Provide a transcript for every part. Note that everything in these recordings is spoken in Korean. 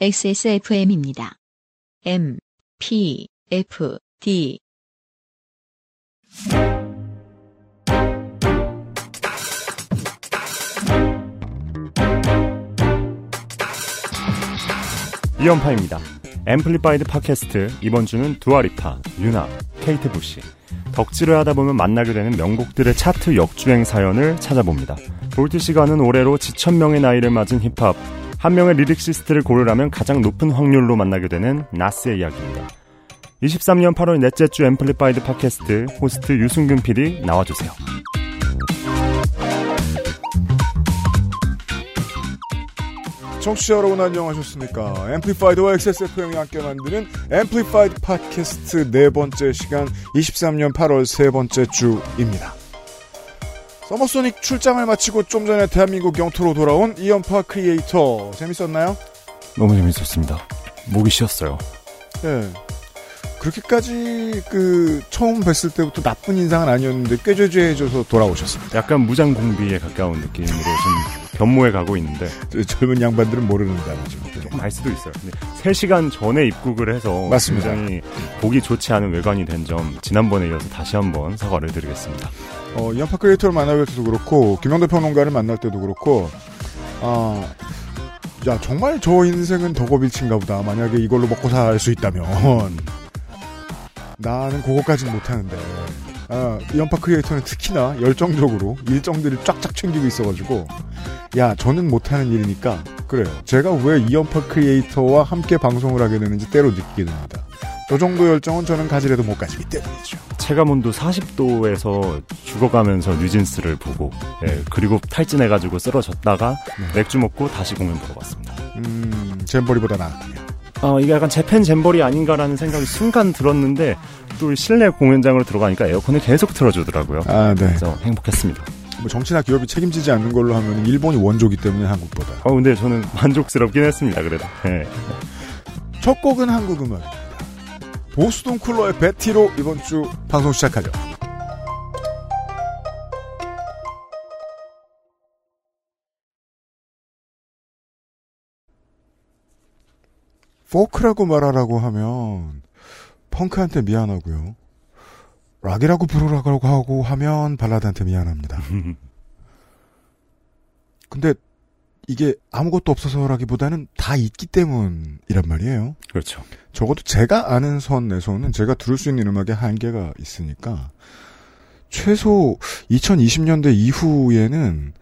XSFM입니다. M, P, F, D. 이현파입니다. Amplified 팟캐스트 이번 주는 두아 리파, 윤하, 케이트 부시. 덕질을 하다 보면 만나게 되는 명곡들의 차트 역주행 사연을 찾아봅니다. 볼트 시간은 올해로 지천명의 나이를 맞은 힙합. 한 명의 lyricist를 고르라면 가장 높은 확률로 만나게 되는 나스의 이야기입니다. 23년 8월 넷째 주 앰플리파이드 팟캐스트 호스트 유승균 PD 나와주세요. 청취자 여러분 안녕하셨습니까? 앰플리파이드와 XSFM이 함께 만드는 앰플리파이드 팟캐스트 네 번째 시간 23년 8월 세 번째 주입니다. 서머소닉 출장을 마치고 좀 전에 대한민국 영토로 돌아온 이연파 크리에이터 재밌었나요? 너무 재밌었습니다. 목이 쉬었어요. 예. 그렇게까지 그 처음 뵀을 때부터 나쁜 인상은 아니었는데 꾀죄죄해져서 돌아오셨습니다. 약간 무장공비에 가까운 느낌으로 좀 변모해 가고 있는데 젊은 양반들은 모르는 단어죠. 조금 알 수도 있어요. 근데 3시간 전에 입국을 해서 맞습니다. 굉장히 보기 좋지 않은 외관이 된 점 지난번에 이어서 다시 한번 사과를 드리겠습니다. 어, 이현파 크리에이터를 만날 때도 그렇고 김영대 평론가를 만날 때도 그렇고 아, 야 정말 저 인생은 덕업일치인가 보다. 만약에 이걸로 먹고 살 수 있다면 나는 그거까진 못하는데 아, 이현파 크리에이터는 특히나 열정적으로 일정들을 쫙쫙 챙기고 있어가지고 야 저는 못하는 일이니까 그래요. 제가 왜 이연파 크리에이터와 함께 방송을 하게 되는지 때로 느끼게 됩니다. 저 정도 열정은 저는 가지래도 못 가지기 때문이죠. 체감온도 40도에서 죽어가면서 뉴진스를 보고 예, 그리고 탈진해가지고 쓰러졌다가 맥주 먹고 다시 공연 보러 왔습니다. 음, 잼버리보다 나았군요. 어, 이게 약간 재팬 잼버리 아닌가라는 생각이 순간 들었는데 또 실내 공연장으로 들어가니까 에어컨을 계속 틀어주더라고요. 아, 네. 그래서 행복했습니다. 뭐 정치나 기업이 책임지지 않는 걸로 하면 일본이 원조기 때문에 한국보다. 어, 근데 저는 만족스럽긴 했습니다. 그래도. 예. 첫 곡은 한국 음악입니다. 보수동 쿨러의 베티로 이번 주 방송 시작하죠. 포크라고 말하라고 하면 펑크한테 미안하고요. 락이라고 부르라고 하고 하면 발라드한테 미안합니다. 근데 이게 아무것도 없어서라기보다는 다 있기 때문이란 말이에요. 그렇죠. 적어도 제가 아는 선에서는 제가 들을 수 있는 음악에 한계가 있으니까 최소 2020년대 이후에는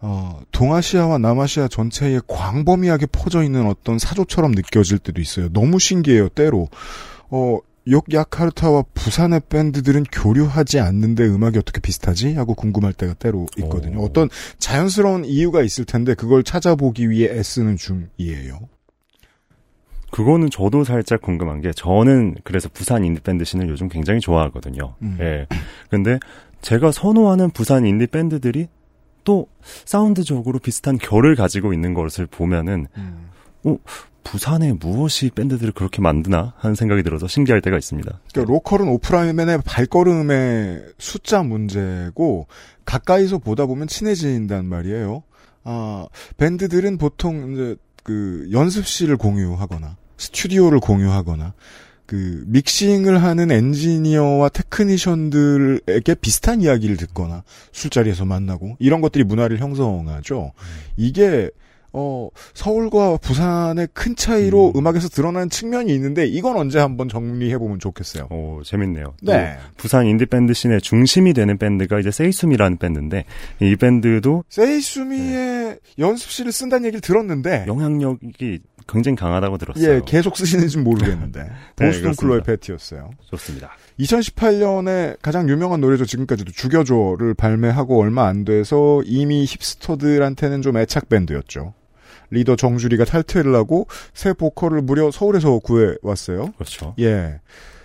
어, 동아시아와 남아시아 전체에 광범위하게 퍼져 있는 어떤 사조처럼 느껴질 때도 있어요. 너무 신기해요. 때로 어, 욕 야카르타와 부산의 밴드들은 교류하지 않는데 음악이 어떻게 비슷하지? 하고 궁금할 때가 때로 있거든요. 오. 어떤 자연스러운 이유가 있을 텐데 그걸 찾아보기 위해 애쓰는 중이에요. 그거는 저도 살짝 궁금한 게 저는 그래서 부산 인디밴드 씬을 요즘 굉장히 좋아하거든요. 음. 예. 근데 제가 선호하는 부산 인디밴드들이 또 사운드적으로 비슷한 결을 가지고 있는 것을 보면은 음. 어, 부산에 무엇이 밴드들을 그렇게 만드나 하는 생각이 들어서 신기할 때가 있습니다. 그러니까 로컬은 오프라인의 발걸음의 숫자 문제고 가까이서 보다 보면 친해진단 말이에요. 아 밴드들은 보통 이제 그 연습실을 공유하거나 스튜디오를 공유하거나 그 믹싱을 하는 엔지니어와 테크니션들에게 비슷한 이야기를 듣거나 술자리에서 만나고 이런 것들이 문화를 형성하죠. 이게 어 서울과 부산의 큰 차이로 음. 악에서 드러나는 측면이 있는데 이건 언제 한번 정리해 보면 좋겠어요. 오, 재밌네요. 네. 또 부산 인디 밴드 씬의 중심이 되는 밴드가 이제 세이숨이라는 밴드인데 이 밴드도 세이수미의 연습실을 쓴다는 얘기를 들었는데 영향력이 굉장히 강하다고 들었어요. 예, 계속 쓰시는지 모르겠는데 네, 보스톤 클로의 그렇습니다. 패티였어요. 좋습니다. 2018년에 가장 유명한 노래죠. 지금까지도 죽여줘를 발매하고 얼마 안 돼서 이미 힙스터들한테는 좀 애착 밴드였죠. 리더 정주리가 탈퇴를 하고 새 보컬을 무려 서울에서 구해왔어요. 그렇죠. 예.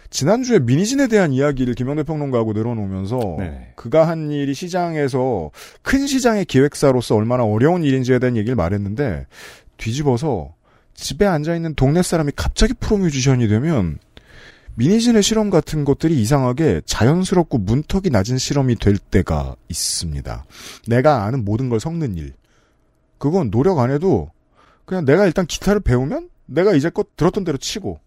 지난주에 미니진에 대한 이야기를 김영대 평론가하고 늘어놓으면서 네. 그가 한 일이 시장에서 큰 시장의 기획사로서 얼마나 어려운 일인지에 대한 얘기를 말했는데 뒤집어서 집에 앉아있는 동네 사람이 갑자기 프로뮤지션이 되면 미니진의 실험 같은 것들이 이상하게 자연스럽고 문턱이 낮은 실험이 될 때가 있습니다. 내가 아는 모든 걸 섞는 일. 그건 노력 안 해도 그냥 내가 일단 기타를 배우면 내가 이제껏 들었던 대로 치고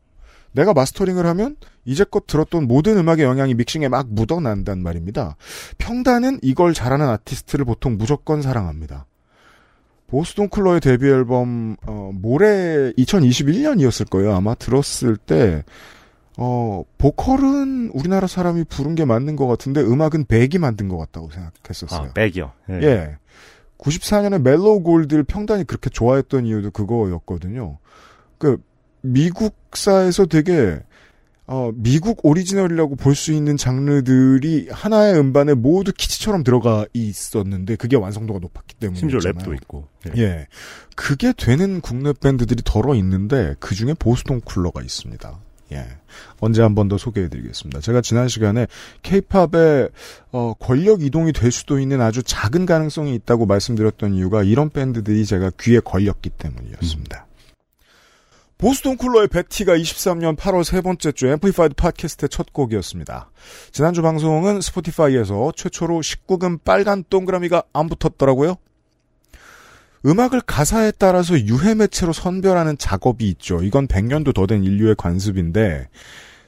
내가 마스터링을 하면 이제껏 들었던 모든 음악의 영향이 믹싱에 막 묻어난단 말입니다. 평단은 이걸 잘하는 아티스트를 보통 무조건 사랑합니다. 보스톤 쿨러의 데뷔 앨범 어, 모레 2021년이었을 거예요. 아마 들었을 때 어, 보컬은 우리나라 사람이 부른 게 맞는 것 같은데 음악은 백이 만든 것 같다고 생각했었어요. 아, 백이요. 예. 예. 94년에 멜로우 골드를 평단이 그렇게 좋아했던 이유도 그거였거든요. 그 미국사에서 되게 어, 미국 오리지널이라고 볼 수 있는 장르들이 하나의 음반에 모두 키치처럼 들어가 있었는데 그게 완성도가 높았기 때문에 심지어 랩도 있고. 예. 예. 그게 되는 국내 밴드들이 덜어 있는데 그 중에 보스톤 쿨러가 있습니다. 예. 언제 한 번 더 소개해드리겠습니다. 제가 지난 시간에 케이팝의 어, 권력 이동이 될 수도 있는 아주 작은 가능성이 있다고 말씀드렸던 이유가 이런 밴드들이 제가 귀에 걸렸기 때문이었습니다. 음. 보스톤 쿨러의 베티가 23년 8월 세 번째 주 앰플리파이드 팟캐스트의 첫 곡이었습니다. 지난주 방송은 스포티파이에서 최초로 19금 빨간 동그라미가 안 붙었더라고요. 음악을 가사에 따라서 유해 매체로 선별하는 작업이 있죠. 이건 100년도 더 된 인류의 관습인데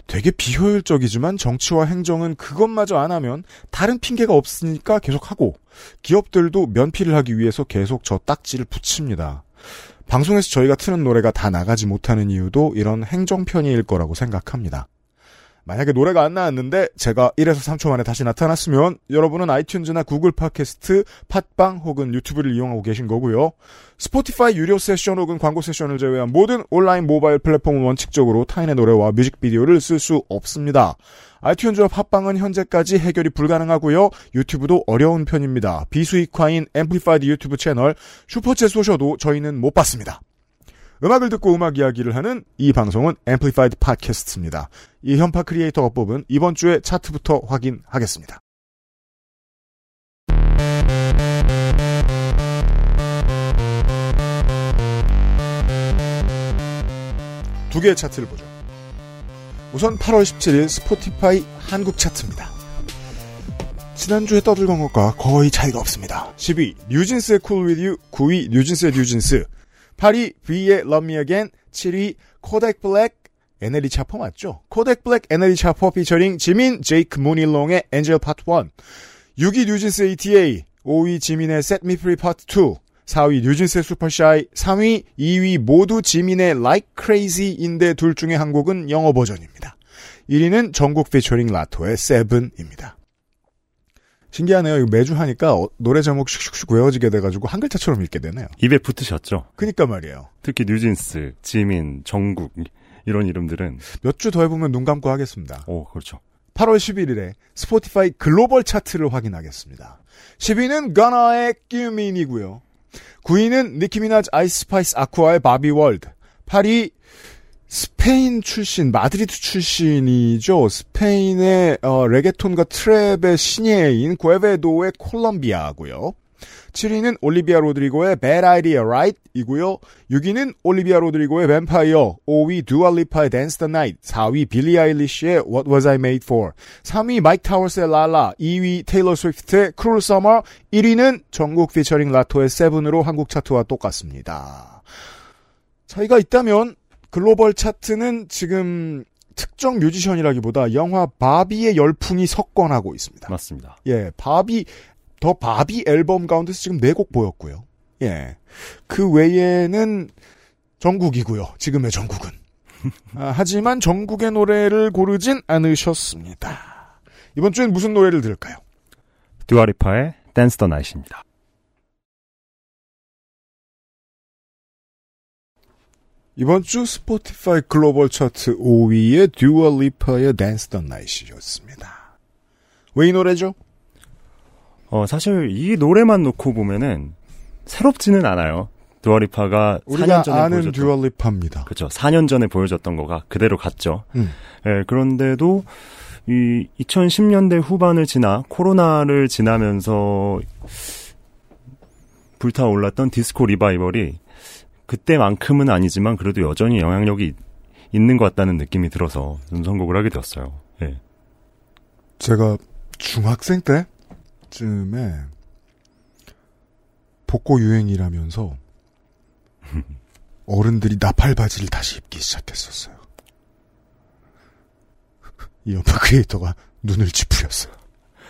되게 비효율적이지만 정치와 행정은 그것마저 안 하면 다른 핑계가 없으니까 계속 하고 기업들도 면피를 하기 위해서 계속 저 딱지를 붙입니다. 방송에서 저희가 트는 노래가 다 나가지 못하는 이유도 이런 행정 편의일 거라고 생각합니다. 만약에 노래가 안 나왔는데 제가 1에서 3초 만에 다시 나타났으면 여러분은 아이튠즈나 구글 팟캐스트, 팟빵 혹은 유튜브를 이용하고 계신 거고요. 스포티파이 유료 세션 혹은 광고 세션을 제외한 모든 온라인 모바일 플랫폼은 원칙적으로 타인의 노래와 뮤직비디오를 쓸 수 없습니다. 아이튠즈와 팟빵은 현재까지 해결이 불가능하고요. 유튜브도 어려운 편입니다. 비수익화인 앰플리파이드 유튜브 채널 슈퍼챗 쏘셔도 저희는 못 받습니다. 음악을 듣고 음악 이야기를 하는 이 방송은 앰플리파이드 팟캐스트입니다. 이현파 크리에이터가 뽑은 이번 주의 차트부터 확인하겠습니다. 두 개의 차트를 보죠. 우선 8월 17일 스포티파이 한국 차트입니다. 지난주에 떠들던 것과 거의 차이가 없습니다. 10위 뉴진스의 Cool With You, 9위 뉴진스의 New Jeans, 8위 V의 Love Me Again, 7위 Kodak Black NLE Choppa 맞죠? Kodak Black NLE Choppa 피처링 지민 JVKE Muni Long의 Angel Part 1 6위 뉴진스 ETA 5위 지민의 Set Me Free Part 2 4위 뉴진스의 Super Shy 3위 2위 모두 지민의 Like Crazy인데 둘 중에 한 곡은 영어 버전입니다. 1위는 정국 피처링 라토의 Seven입니다. 신기하네요. 이거 매주 하니까 어, 노래 제목 슉슉슉 외워지게 돼가지고 한 글자처럼 읽게 되네요. 입에 붙으셨죠? 그니까 말이에요. 특히 뉴진스, 지민, 정국 이런 이름들은 몇 주 더 해보면 눈 감고 하겠습니다. 오, 그렇죠. 8월 11일에 스포티파이 글로벌 차트를 확인하겠습니다. 10위는 Gunna의 fukumean이고요. 9위는 니키미나즈 아이스파이스 아쿠아의 Barbie World. 8위 스페인 출신, 마드리드 출신이죠. 스페인의 어, 레게톤과 트랩의 신예인 구에베도의 Columbia고요. 7위는 올리비아 로드리고의 Bad Idea Right이고요. 6위는 올리비아 로드리고의 뱀파이어, 5위 두알리파의 Dance the Night, 4위 빌리 아일리시의 What Was I Made For, 3위 마이크 타워스의 라라, 2위 테일러 스위프트의 Cruel Summer, 1위는 정국 피처링 라토의 Seven으로 한국 차트와 똑같습니다. 차이가 있다면 글로벌 차트는 지금 특정 뮤지션이라기보다 영화 바비의 열풍이 석권하고 있습니다. 맞습니다. 예, 바비 더 바비 앨범 가운데서 지금 네 곡 보였고요. 예, 그 외에는 전국이고요. 지금의 전국은. 아, 하지만 전국의 노래를 고르진 않으셨습니다. 이번 주엔 무슨 노래를 들을까요? 듀아리파의 댄스 더 나이트입니다. 이번 주 스포티파이 글로벌 차트 5위의 듀얼 리파의 Dance the Night였습니다. 왜 이 노래죠? 어, 사실 이 노래만 놓고 보면은 새롭지는 않아요. 듀얼리파가 우리가 4년 전에 아는 보여줬던 듀얼 리파입니다. 그렇죠. 4년 전에 보여줬던 거가 그대로 갔죠. 음. 예, 그런데도 이 2010년대 후반을 지나 코로나를 지나면서 불타올랐던 디스코 리바이벌이 그때만큼은 아니지만 그래도 여전히 영향력이 있는 것 같다는 느낌이 들어서 좀 선곡을 하게 되었어요. 예. 제가 중학생 때쯤에 복고 유행이라면서 어른들이 나팔 바지를 다시 입기 시작했었어요. 이 연파 크리에이터가 눈을 찌푸렸어요.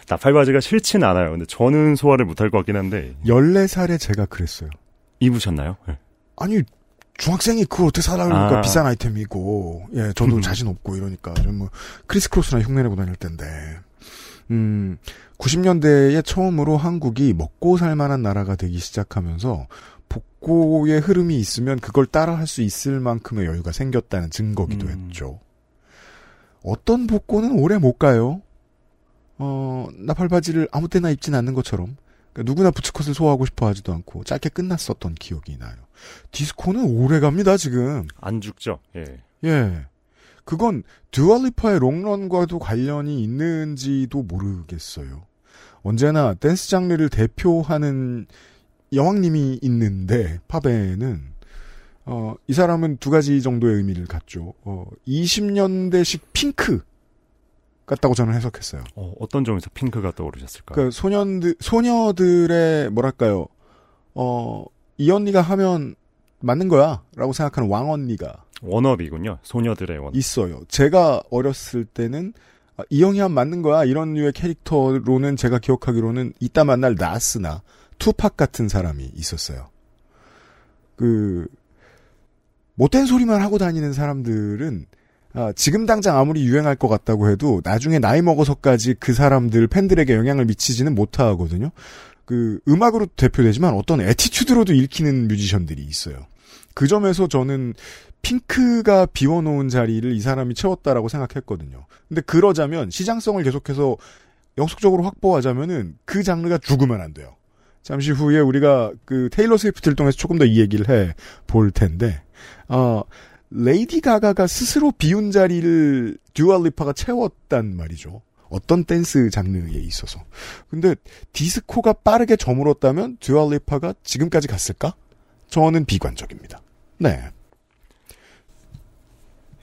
나팔 바지가 싫진 않아요. 근데 저는 소화를 못할 것 같긴 한데 14살에 제가 그랬어요. 입으셨나요? 네. 아니, 중학생이 그걸 어떻게 사라 그러니까 아. 비싼 아이템이고, 예, 저도 음. 자신 없고 이러니까, 좀 뭐, 크리스 크로스나 흉내내고 다닐 텐데. 음, 90년대에 처음으로 한국이 먹고 살만한 나라가 되기 시작하면서, 복고의 흐름이 있으면 그걸 따라 할 수 있을 만큼의 여유가 생겼다는 증거기도 음. 했죠. 어떤 복고는 오래 못 가요. 어, 나팔바지를 아무 때나 입진 않는 것처럼. 그러니까 누구나 부츠컷을 소화하고 싶어 하지도 않고 짧게 끝났었던 기억이 나요. 디스코는 오래 갑니다, 지금. 안 죽죠. 예. 예. 그건 듀얼리파의 롱런과도 관련이 있는지도 모르겠어요. 언제나 댄스 장르를 대표하는 여왕님이 있는데 팝에는 어, 이 사람은 두 가지 정도의 의미를 갖죠. 어, 20년대식 핑크 같다고 저는 해석했어요. 어, 어떤 점에서 핑크가 떠오르셨을까요? 그러니까 소년들 소녀들의 뭐랄까요? 어, 이 언니가 하면 맞는 거야 라고 생각하는 왕 언니가 원업이군요. 소녀들의 원. 있어요. 제가 어렸을 때는 아, 이 형이 하면 맞는 거야 이런 류의 캐릭터로는 제가 기억하기로는 이따 만날 나스나 투팍 같은 사람이 있었어요. 그 못된 소리만 하고 다니는 사람들은 아, 지금 당장 아무리 유행할 것 같다고 해도 나중에 나이 먹어서까지 그 사람들 팬들에게 영향을 미치지는 못하거든요. 그 음악으로 대표되지만 어떤 attitude로도 읽히는 뮤지션들이 있어요. 그 점에서 저는 핑크가 비워놓은 자리를 이 사람이 채웠다라고 생각했거든요. 근데 그러자면 시장성을 계속해서 영속적으로 확보하자면은 그 장르가 죽으면 안 돼요. 잠시 후에 우리가 그 테일러 스위프트를 통해서 조금 더 이 얘기를 해 볼 텐데, 어, 레이디 가가가 스스로 비운 자리를 듀얼리파가 채웠단 말이죠. 어떤 댄스 장르에 있어서. 근데 디스코가 빠르게 저물었다면 듀얼리파가 지금까지 갔을까? 저는 비관적입니다. 네.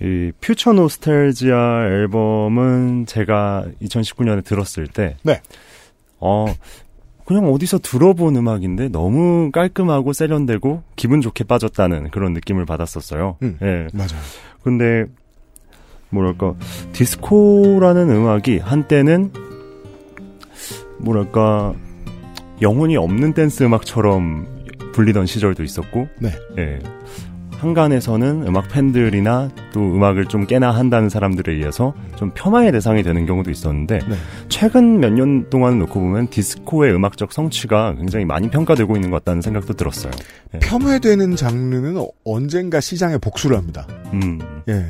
이 Future Nostalgia 앨범은 제가 2019년에 들었을 때, 네. 어, 그냥 어디서 들어본 음악인데 너무 깔끔하고 세련되고 기분 좋게 빠졌다는 그런 느낌을 받았었어요. 음. 예. 맞아요. 근데 뭐랄까 디스코라는 음악이 한때는 뭐랄까 영혼이 없는 댄스 음악처럼 불리던 시절도 있었고, 네. 예. 한간에서는 음악 팬들이나 또 음악을 좀 깨나 한다는 사람들에 의해서 좀 폄하의 대상이 되는 경우도 있었는데 네. 최근 몇 년 동안 놓고 보면 디스코의 음악적 성취가 굉장히 많이 평가되고 있는 것 같다는 생각도 들었어요. 예. 폄훼되는 장르는 언젠가 시장에 복수를 합니다. 음, 예.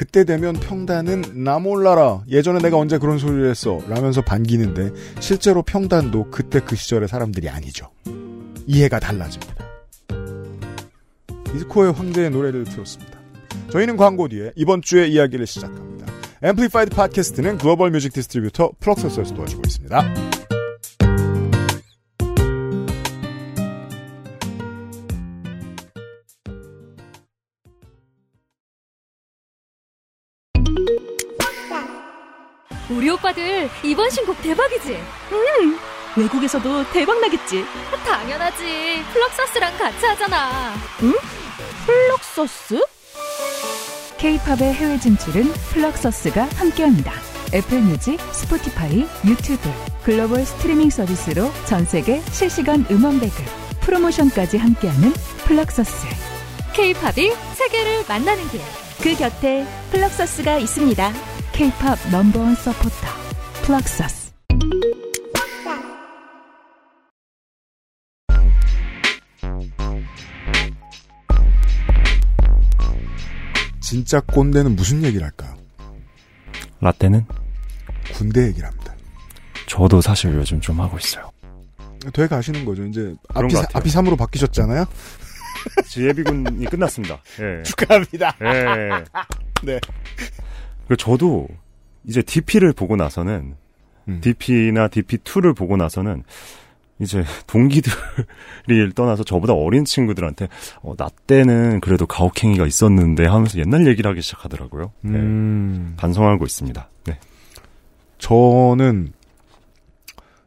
그때 되면 평단은 나 몰라라. 예전에 내가 언제 그런 소리를 했어. 라면서 반기는데 실제로 평단도 그때 그 시절의 사람들이 아니죠. 이해가 달라집니다. 디스코의 황제의 노래를 들었습니다. 저희는 광고 뒤에 이번 주의 이야기를 시작합니다. 앰플리파이드 팟캐스트는 글로벌 뮤직 distributor 플럭서스에서 도와주고 있습니다. 오빠들 이번 신곡 대박이지? 외국에서도 대박 나겠지. 당연하지. 플럭서스랑 같이 하잖아. 플럭서스? K-팝의 해외 진출은 플럭서스가 함께합니다. 애플 뮤직, 스포티파이, 유튜브, 글로벌 스트리밍 서비스로 전 세계 실시간 음원 배급, 프로모션까지 함께하는 플럭서스. K-팝이 세계를 만나는 길. 그 곁에 플럭서스가 있습니다. K-팝 넘버원 서포터, 플럭서스. 진짜 꼰대는 무슨 얘기를 할까요? 라떼는 군대 얘기를 합니다. 저도 사실 요즘 좀 하고 있어요. 돼 가시는 거죠. 이제 앞이, 것 같아요. 앞이 3으로 바뀌셨잖아요. 예비군이 끝났습니다. 예. 축하합니다. 예. 네. 그 저도 이제 DP를 보고 나서는 음. DP나 DP2를 보고 나서는 이제 동기들이 떠나서 저보다 어린 친구들한테 어, 나 때는 그래도 가혹행위가 있었는데 하면서 옛날 얘기를 하기 시작하더라고요. 네. 음. 반성하고 있습니다. 네. 저는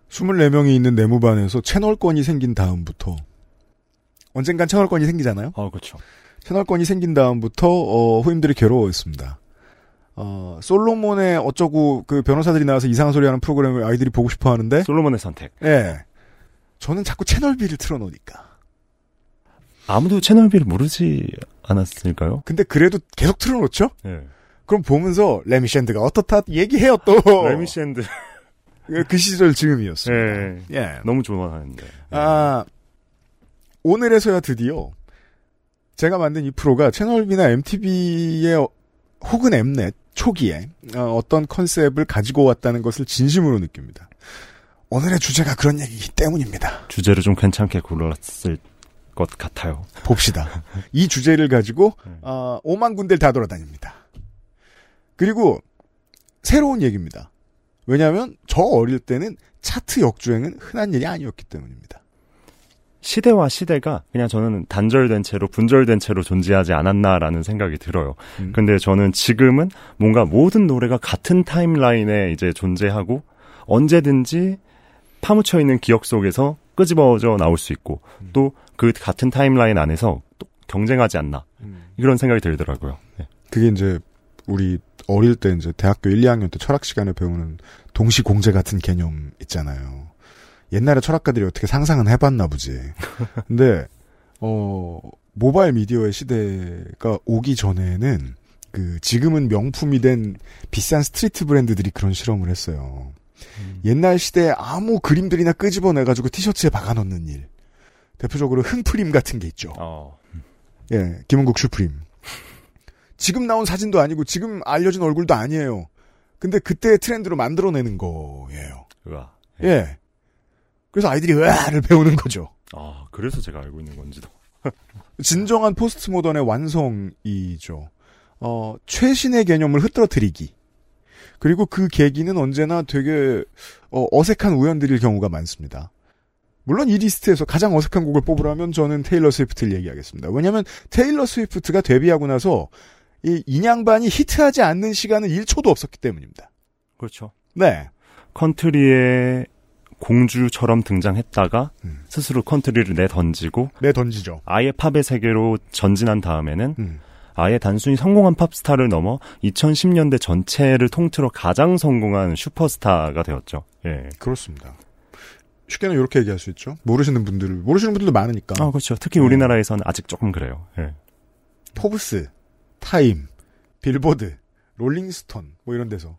24명이 있는 내무반에서 채널권이 생긴 다음부터 언젠간 채널권이 생기잖아요. 어, 그렇죠. 채널권이 생긴 다음부터 어, 후임들이 괴로워했습니다. 어, 솔로몬의 어쩌고 그 변호사들이 나와서 이상한 소리 하는 프로그램을 아이들이 보고 싶어 하는데 솔로몬의 선택. 예. 저는 자꾸 채널V를 틀어놓으니까. 아무도 채널V를 모르지 않았을까요? 근데 그래도 계속 틀어놓죠? 예. 그럼 보면서 레미 샌드가 어떻다 얘기해요 또. 레미 샌드. 그- 그 시절 지금이었습니다. 예. 예. 너무 좋아하는데. 아, 오늘에서야 드디어 제가 만든 이 프로가 채널비나 MTV의 혹은 엠넷 초기에 어, 어떤 컨셉을 가지고 왔다는 것을 진심으로 느낍니다. 오늘의 주제가 그런 얘기이기 때문입니다. 주제를 좀 괜찮게 골랐을 것 같아요. 봅시다. 이 주제를 가지고 어, 5만 군데를 다 돌아다닙니다. 그리고 새로운 얘기입니다. 왜냐하면 저 어릴 때는 차트 역주행은 흔한 일이 아니었기 때문입니다. 시대와 시대가 그냥 저는 단절된 채로 분절된 채로 존재하지 않았나라는 생각이 들어요. 음. 근데 저는 지금은 뭔가 모든 노래가 같은 타임라인에 이제 존재하고 언제든지 파묻혀 있는 기억 속에서 끄집어져 나올 수 있고 또그 같은 타임라인 안에서 또 경쟁하지 않나 이런 생각이 들더라고요. 네. 그게 이제 우리 어릴 때 이제 대학교 1, 2학년 때 철학 시간에 배우는 동시 공재 같은 개념 있잖아요. 옛날에 철학가들이 어떻게 상상은 해봤나 보지. 근데 어 모바일 미디어의 시대가 오기 전에는 그 지금은 명품이 된 비싼 스트리트 브랜드들이 그런 실험을 했어요. 옛날 시대에 아무 그림들이나 끄집어내가지고 티셔츠에 박아놓는 일. 대표적으로 슈프림 같은 게 있죠. 어, 예, 김은국 슈프림. 지금 나온 사진도 아니고 지금 알려진 얼굴도 아니에요. 근데 그때의 트렌드로 만들어내는 거예요. 으아. 예. 그래서 아이들이 으아를 배우는 거죠. 아, 그래서 제가 알고 있는 건지도. 진정한 포스트 모던의 완성이죠. 어, 최신의 개념을 흐트러뜨리기. 그리고 그 계기는 언제나 되게 어, 어색한 우연들일 경우가 많습니다. 물론 이 리스트에서 가장 어색한 곡을 뽑으라면 저는 테일러 스위프트를 얘기하겠습니다. 왜냐하면 테일러 스위프트가 데뷔하고 나서 이 양반이 히트하지 않는 시간은 1초도 없었기 때문입니다. 그렇죠. 네. 컨트리의 공주처럼 등장했다가 음. 스스로 컨트리를 내던지고 내 던지죠. 아예 팝의 세계로 전진한 다음에는 음. 아예 단순히 성공한 팝스타를 넘어 2010년대 전체를 통틀어 가장 성공한 슈퍼스타가 되었죠. 예. 그렇습니다. 쉽게는 이렇게 얘기할 수 있죠. 모르시는 분들, 모르시는 분들도 많으니까. 아, 그렇죠. 특히 네. 우리나라에서는 아직 조금 그래요. 예. 포브스, 타임, 빌보드, 롤링스톤 뭐 이런 데서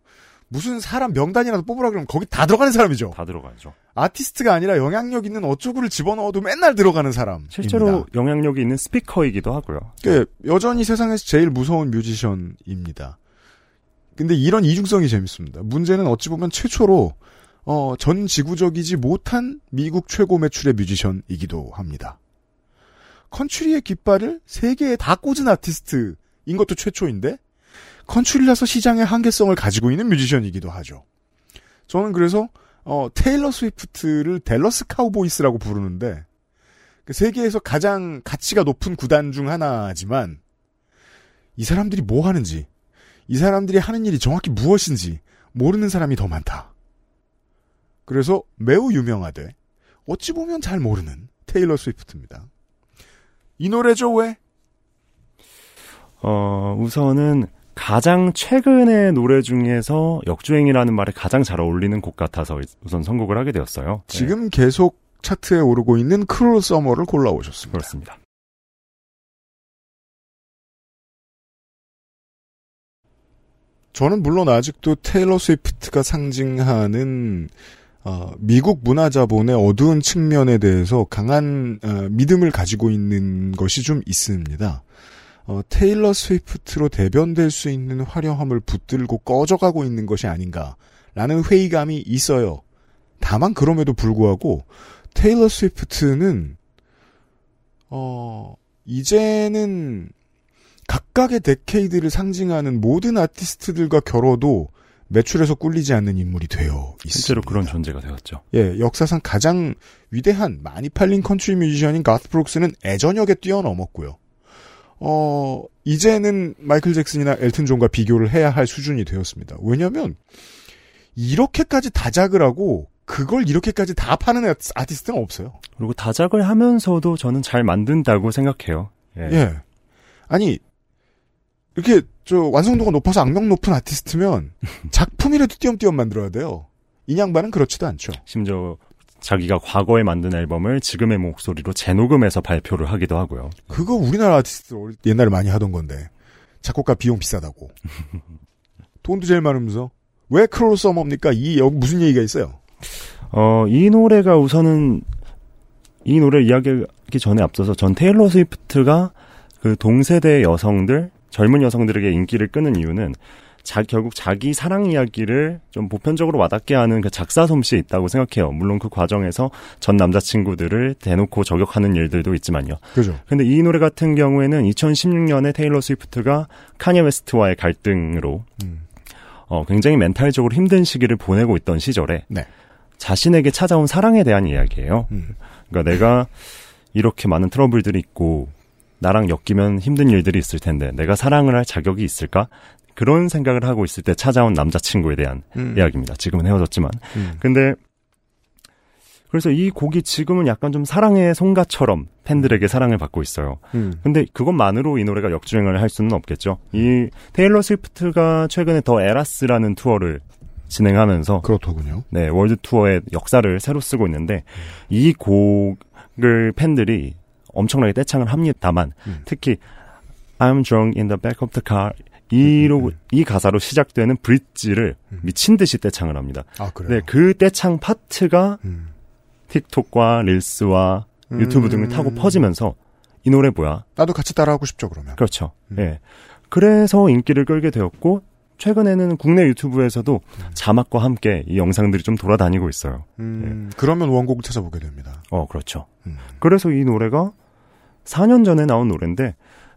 무슨 사람 명단이라도 뽑으라 그러면 거기 다 들어가는 사람이죠. 다 들어가죠. 아티스트가 아니라 영향력 있는 어쩌구를 집어넣어도 맨날 들어가는 사람. 실제로 영향력이 있는 스피커이기도 하고요. 여전히 세상에서 제일 무서운 뮤지션입니다. 근데 이런 이중성이 재밌습니다. 문제는 어찌 보면 최초로 어, 전 지구적이지 못한 미국 최고 매출의 뮤지션이기도 합니다. 컨츄리의 깃발을 세계에 다 꽂은 아티스트인 것도 최초인데 컨츄리라서 시장의 한계성을 가지고 있는 뮤지션이기도 하죠. 저는 그래서 어, 테일러 스위프트를 델러스 카우보이스라고 부르는데 그 세계에서 가장 가치가 높은 구단 중 하나지만 이 사람들이 뭐 하는지 이 사람들이 하는 일이 정확히 무엇인지 모르는 사람이 더 많다. 그래서 매우 유명하되 어찌 보면 잘 모르는 테일러 스위프트입니다. 이 노래죠 왜? 어, 우선은 가장 최근의 노래 중에서 역주행이라는 말에 가장 잘 어울리는 곡 같아서 우선 선곡을 하게 되었어요. 네, 지금 계속 차트에 오르고 있는 크롤 서머를 골라오셨습니다. 그렇습니다. 저는 물론 아직도 테일러 스위프트가 상징하는 어, 미국 문화 자본의 어두운 측면에 대해서 강한 어, 믿음을 가지고 있는 것이 좀 있습니다. 어, 테일러 스위프트로 대변될 수 있는 화려함을 붙들고 꺼져가고 있는 것이 아닌가라는 회의감이 있어요. 다만 그럼에도 불구하고 테일러 스위프트는 어 이제는 각각의 decade를 상징하는 모든 아티스트들과 겨뤄도 매출에서 꿀리지 않는 인물이 되어 있습니다. 실제로 그런 존재가 되었죠. 예, 역사상 가장 위대한 많이 팔린 컨트리 뮤지션인 가스 브룩스는 애저녁에 뛰어넘었고요. 어, 이제는 마이클 잭슨이나 엘튼 존과 비교를 해야 할 수준이 되었습니다. 왜냐면, 이렇게까지 다작을 하고, 그걸 이렇게까지 다 파는 아- 아티스트는 없어요. 그리고 다작을 하면서도 저는 잘 만든다고 생각해요. 예. 예. 아니, 이렇게, 저, 완성도가 높아서 악명 높은 아티스트면, 작품이라도 띄엄띄엄 만들어야 돼요. 이 양반은 그렇지도 않죠. 심지어 자기가 과거에 만든 앨범을 지금의 목소리로 재녹음해서 발표를 하기도 하고요. 그거 우리나라 아티스트 옛날에 많이 하던 건데, 작곡가 비용 비싸다고. 돈도 제일 많으면서, 왜 크롤 서머입니까? 이, 여기 무슨 얘기가 있어요? 어, 이 노래가 우선은 이 노래 이야기하기 전에 앞서서 전 테일러 스위프트가 그 동세대 여성들, 젊은 여성들에게 인기를 끄는 이유는 자, 결국 자기 사랑 이야기를 좀 보편적으로 와닿게 하는 그 작사 솜씨에 있다고 생각해요. 물론 그 과정에서 전 남자친구들을 대놓고 저격하는 일들도 있지만요. 그죠? 근데 이 노래 같은 경우에는 2016년에 테일러 스위프트가 카니 웨스트와의 갈등으로 음. 어, 굉장히 멘탈적으로 힘든 시기를 보내고 있던 시절에 네. 자신에게 찾아온 사랑에 대한 이야기예요. 음. 그러니까 내가 이렇게 많은 트러블들이 있고 나랑 엮이면 힘든 일들이 있을 텐데 내가 사랑을 할 자격이 있을까? 그런 생각을 하고 있을 때 찾아온 남자친구에 대한 음. 이야기입니다. 지금은 헤어졌지만. 음. 근데 그래서 이 곡이 지금은 약간 좀 사랑의 송가처럼 팬들에게 사랑을 받고 있어요. 음. 근데 그것만으로 이 노래가 역주행을 할 수는 없겠죠. 이 테일러 스위프트가 최근에 더 에라스라는 투어를 진행하면서 그렇더군요. 네, 월드 투어의 역사를 새로 쓰고 있는데 이 곡을 팬들이 엄청나게 떼창을 합니다만 음. 특히 I'm drunk in the back of the car 이로 이 가사로 시작되는 브릿지를 음. 미친 듯이 떼창을 합니다. 아, 그래요? 네, 그 떼창 파트가 음. 틱톡과 릴스와 유튜브 등을 음. 타고 퍼지면서 이 노래 뭐야? 나도 같이 따라하고 싶죠, 그러면. 그렇죠. 음. 예. 그래서 인기를 끌게 되었고 최근에는 국내 유튜브에서도 자막과 함께 이 영상들이 좀 돌아다니고 있어요. 음, 그러면 원곡을 찾아보게 됩니다. 어, 그렇죠. 음. 그래서 이 노래가 4년 전에 나온 노래인데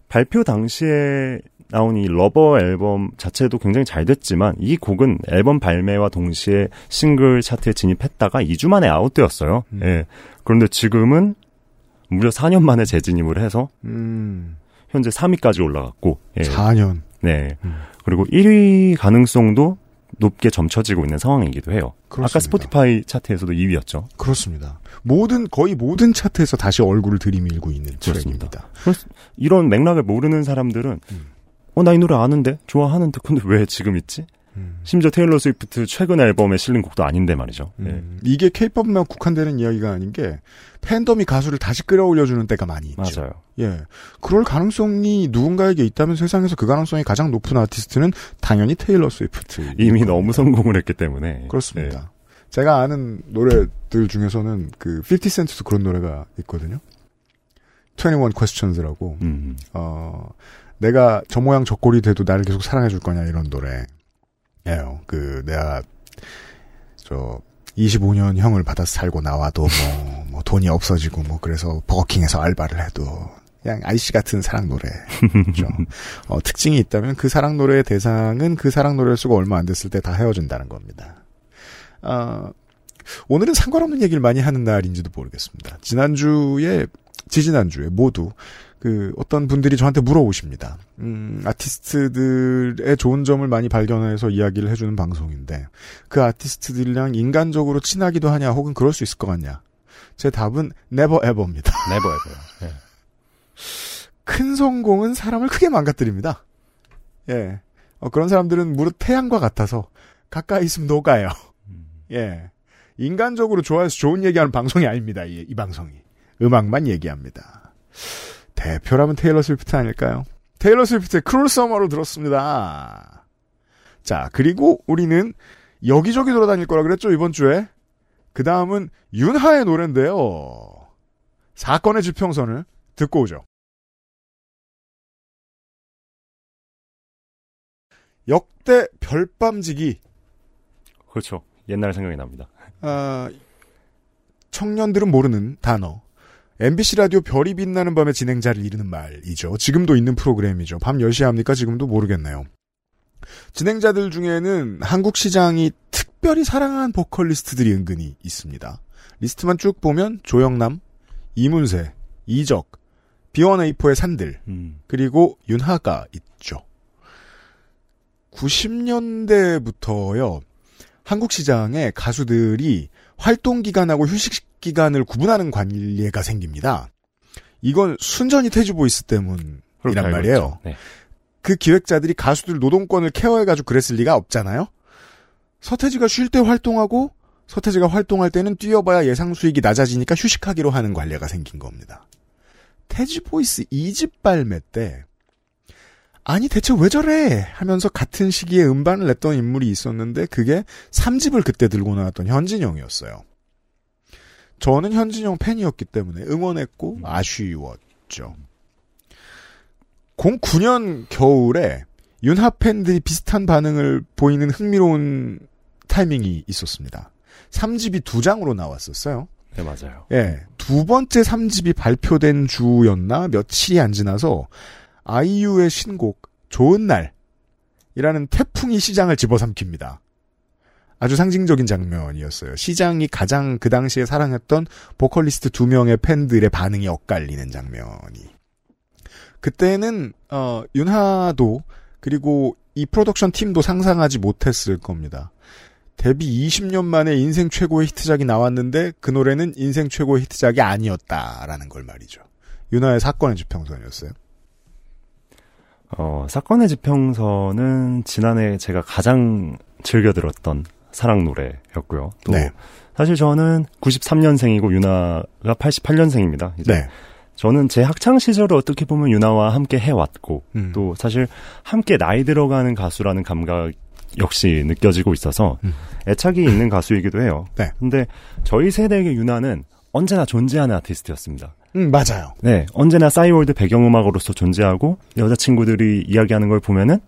발표 당시에 나온 이 러버 앨범 자체도 굉장히 잘 됐지만 이 곡은 앨범 발매와 동시에 싱글 차트에 진입했다가 2주 만에 아웃되었어요. 음. 예. 그런데 지금은 무려 4년 만에 재진입을 해서 음, 현재 3위까지 올라갔고 예. 4년. 네. 음. 그리고 1위 가능성도 높게 점쳐지고 있는 상황이기도 해요. 그렇습니다. 아까 스포티파이 차트에서도 2위였죠. 그렇습니다. 모든, 거의 모든 차트에서 다시 얼굴을 들이밀고 있는 그렇습니다. 트랙입니다. 이런 맥락을 모르는 사람들은 음. 어, 나 이 노래 아는데? 좋아하는데? 근데 왜 지금 있지? 음. 심지어 테일러 스위프트 최근 앨범에 실린 곡도 아닌데 말이죠. 예. 음, 이게 케이팝만 국한되는 이야기가 아닌 게 팬덤이 가수를 다시 끌어올려주는 때가 많이 있죠. 맞아요. 예. 그럴 가능성이 누군가에게 있다면 세상에서 그 가능성이 가장 높은 아티스트는 당연히 테일러 스위프트. 이미 너무 성공을 했기 때문에. 그렇습니다. 제가 아는 노래들 중에서는 그 50 센트도 그런 노래가 있거든요. 21 Questions라고 예. 음. 어 내가 저 모양 저 꼴이 돼도 나를 계속 사랑해 줄 거냐 이런 노래예요. 그 내가 저 25년 형을 받아서 살고 나와도 뭐, 뭐 돈이 없어지고 뭐 그래서 버거킹에서 알바를 해도 그냥 아이씨 같은 사랑 노래죠. 어, 특징이 있다면 그 사랑 노래의 대상은 그 사랑 노래를 쓰고 얼마 안 됐을 때 다 헤어진다는 겁니다. 어, 오늘은 상관없는 얘기를 많이 하는 날인지도 모르겠습니다. 지난주에 지지난주에 모두 그 어떤 분들이 저한테 물어오십니다. 음, 아티스트들의 좋은 점을 많이 발견해서 이야기를 해주는 방송인데 그 아티스트들이랑 인간적으로 친하기도 하냐 혹은 그럴 수 있을 것 같냐? 제 답은 never ever입니다. 네버 에버요. 예. 큰 성공은 사람을 크게 망가뜨립니다. 예. 어, 그런 사람들은 무릇 태양과 같아서 가까이 있으면 녹아요. 예. 인간적으로 좋아해서 좋은 얘기하는 방송이 아닙니다. 이, 이 방송이. 음악만 얘기합니다. 대표라면 테일러 스위프트 아닐까요? 테일러 스위프트의 Cruel Summer로 들었습니다. 자, 그리고 우리는 여기저기 돌아다닐 거라 그랬죠, 이번 주에? 그 다음은 윤하의 노래인데요. 사건의 지평선을 듣고 오죠. 역대 별밤지기 그렇죠. 옛날 생각이 납니다. 아, 청년들은 모르는 단어. MBC 라디오 별이 빛나는 밤의 진행자를 이르는 말이죠. 지금도 있는 프로그램이죠. 밤 10시에 합니까? 지금도 모르겠네요. 진행자들 중에는 한국 시장이 특별히 사랑한 보컬리스트들이 은근히 있습니다. 리스트만 쭉 보면 조영남, 이문세, 이적, B1A4의 산들, 음. 그리고 윤하가 있죠. 90년대부터요, 한국 시장에 가수들이 활동 기간하고 휴식 기간을 구분하는 관례가 생깁니다. 이건 순전히 태지 보이스 때문이란 말이에요. 네. 그 기획자들이 가수들 노동권을 케어해가지고 그랬을 리가 없잖아요. 서태지가 쉴 때 활동하고 서태지가 활동할 때는 뛰어봐야 예상 수익이 낮아지니까 휴식하기로 하는 관례가 생긴 겁니다. 태지 보이스 2집 발매 때 아니 대체 왜 저래 하면서 같은 시기에 음반을 냈던 인물이 있었는데 그게 3집을 그때 들고 나왔던 현진영이었어요. 저는 현진영 팬이었기 때문에 응원했고 아쉬웠죠. 09년 겨울에 윤하 팬들이 비슷한 반응을 보이는 흥미로운 타이밍이 있었습니다. 3집이 두 장으로 나왔었어요. 네, 맞아요. 예. 두 번째 3집이 발표된 주였나 며칠이 안 지나서 아이유의 신곡 좋은 날이라는 태풍이 시장을 집어삼킵니다. 아주 상징적인 장면이었어요. 시장이 가장 그 당시에 사랑했던 보컬리스트 두 명의 팬들의 반응이 엇갈리는 장면이. 그때는 어 윤하도 그리고 이 프로덕션 팀도 상상하지 못했을 겁니다. 데뷔 20년 만에 인생 최고의 히트작이 나왔는데 그 노래는 인생 최고의 히트작이 아니었다라는 걸 말이죠. 윤하의 사건의 지평선이었어요. 어, 사건의 지평선은 지난해 제가 가장 즐겨 들었던 사랑 노래였고요. 또 네. 사실 저는 93년생이고 유나가 88년생입니다. 이제 네. 저는 제 학창 시절을 어떻게 보면 유나와 함께 해왔고 음. 또 사실 함께 나이 들어가는 가수라는 감각 역시 느껴지고 있어서 음. 애착이 있는 가수이기도 해요. 네. 근데 저희 세대의 유나는 언제나 존재하는 아티스트였습니다. 음, 맞아요. 네, 언제나 싸이월드 배경음악으로서 존재하고 여자친구들이 이야기하는 걸 보면은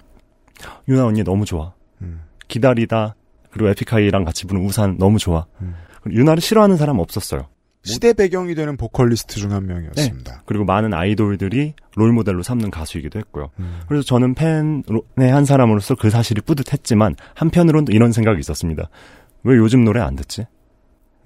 유나 언니 너무 좋아. 음. 기다리다 그리고 에픽하이랑 같이 부른 우산 너무 좋아. 음. 유나를 싫어하는 사람 없었어요. 시대 배경이 되는 보컬리스트 중 한 명이었습니다. 그리고 많은 아이돌들이 롤 모델로 삼는 가수이기도 했고요. 음. 그래서 저는 팬의 한 사람으로서 그 사실이 뿌듯했지만 한편으로는 또 이런 생각이 있었습니다. 왜 요즘 노래 안 듣지?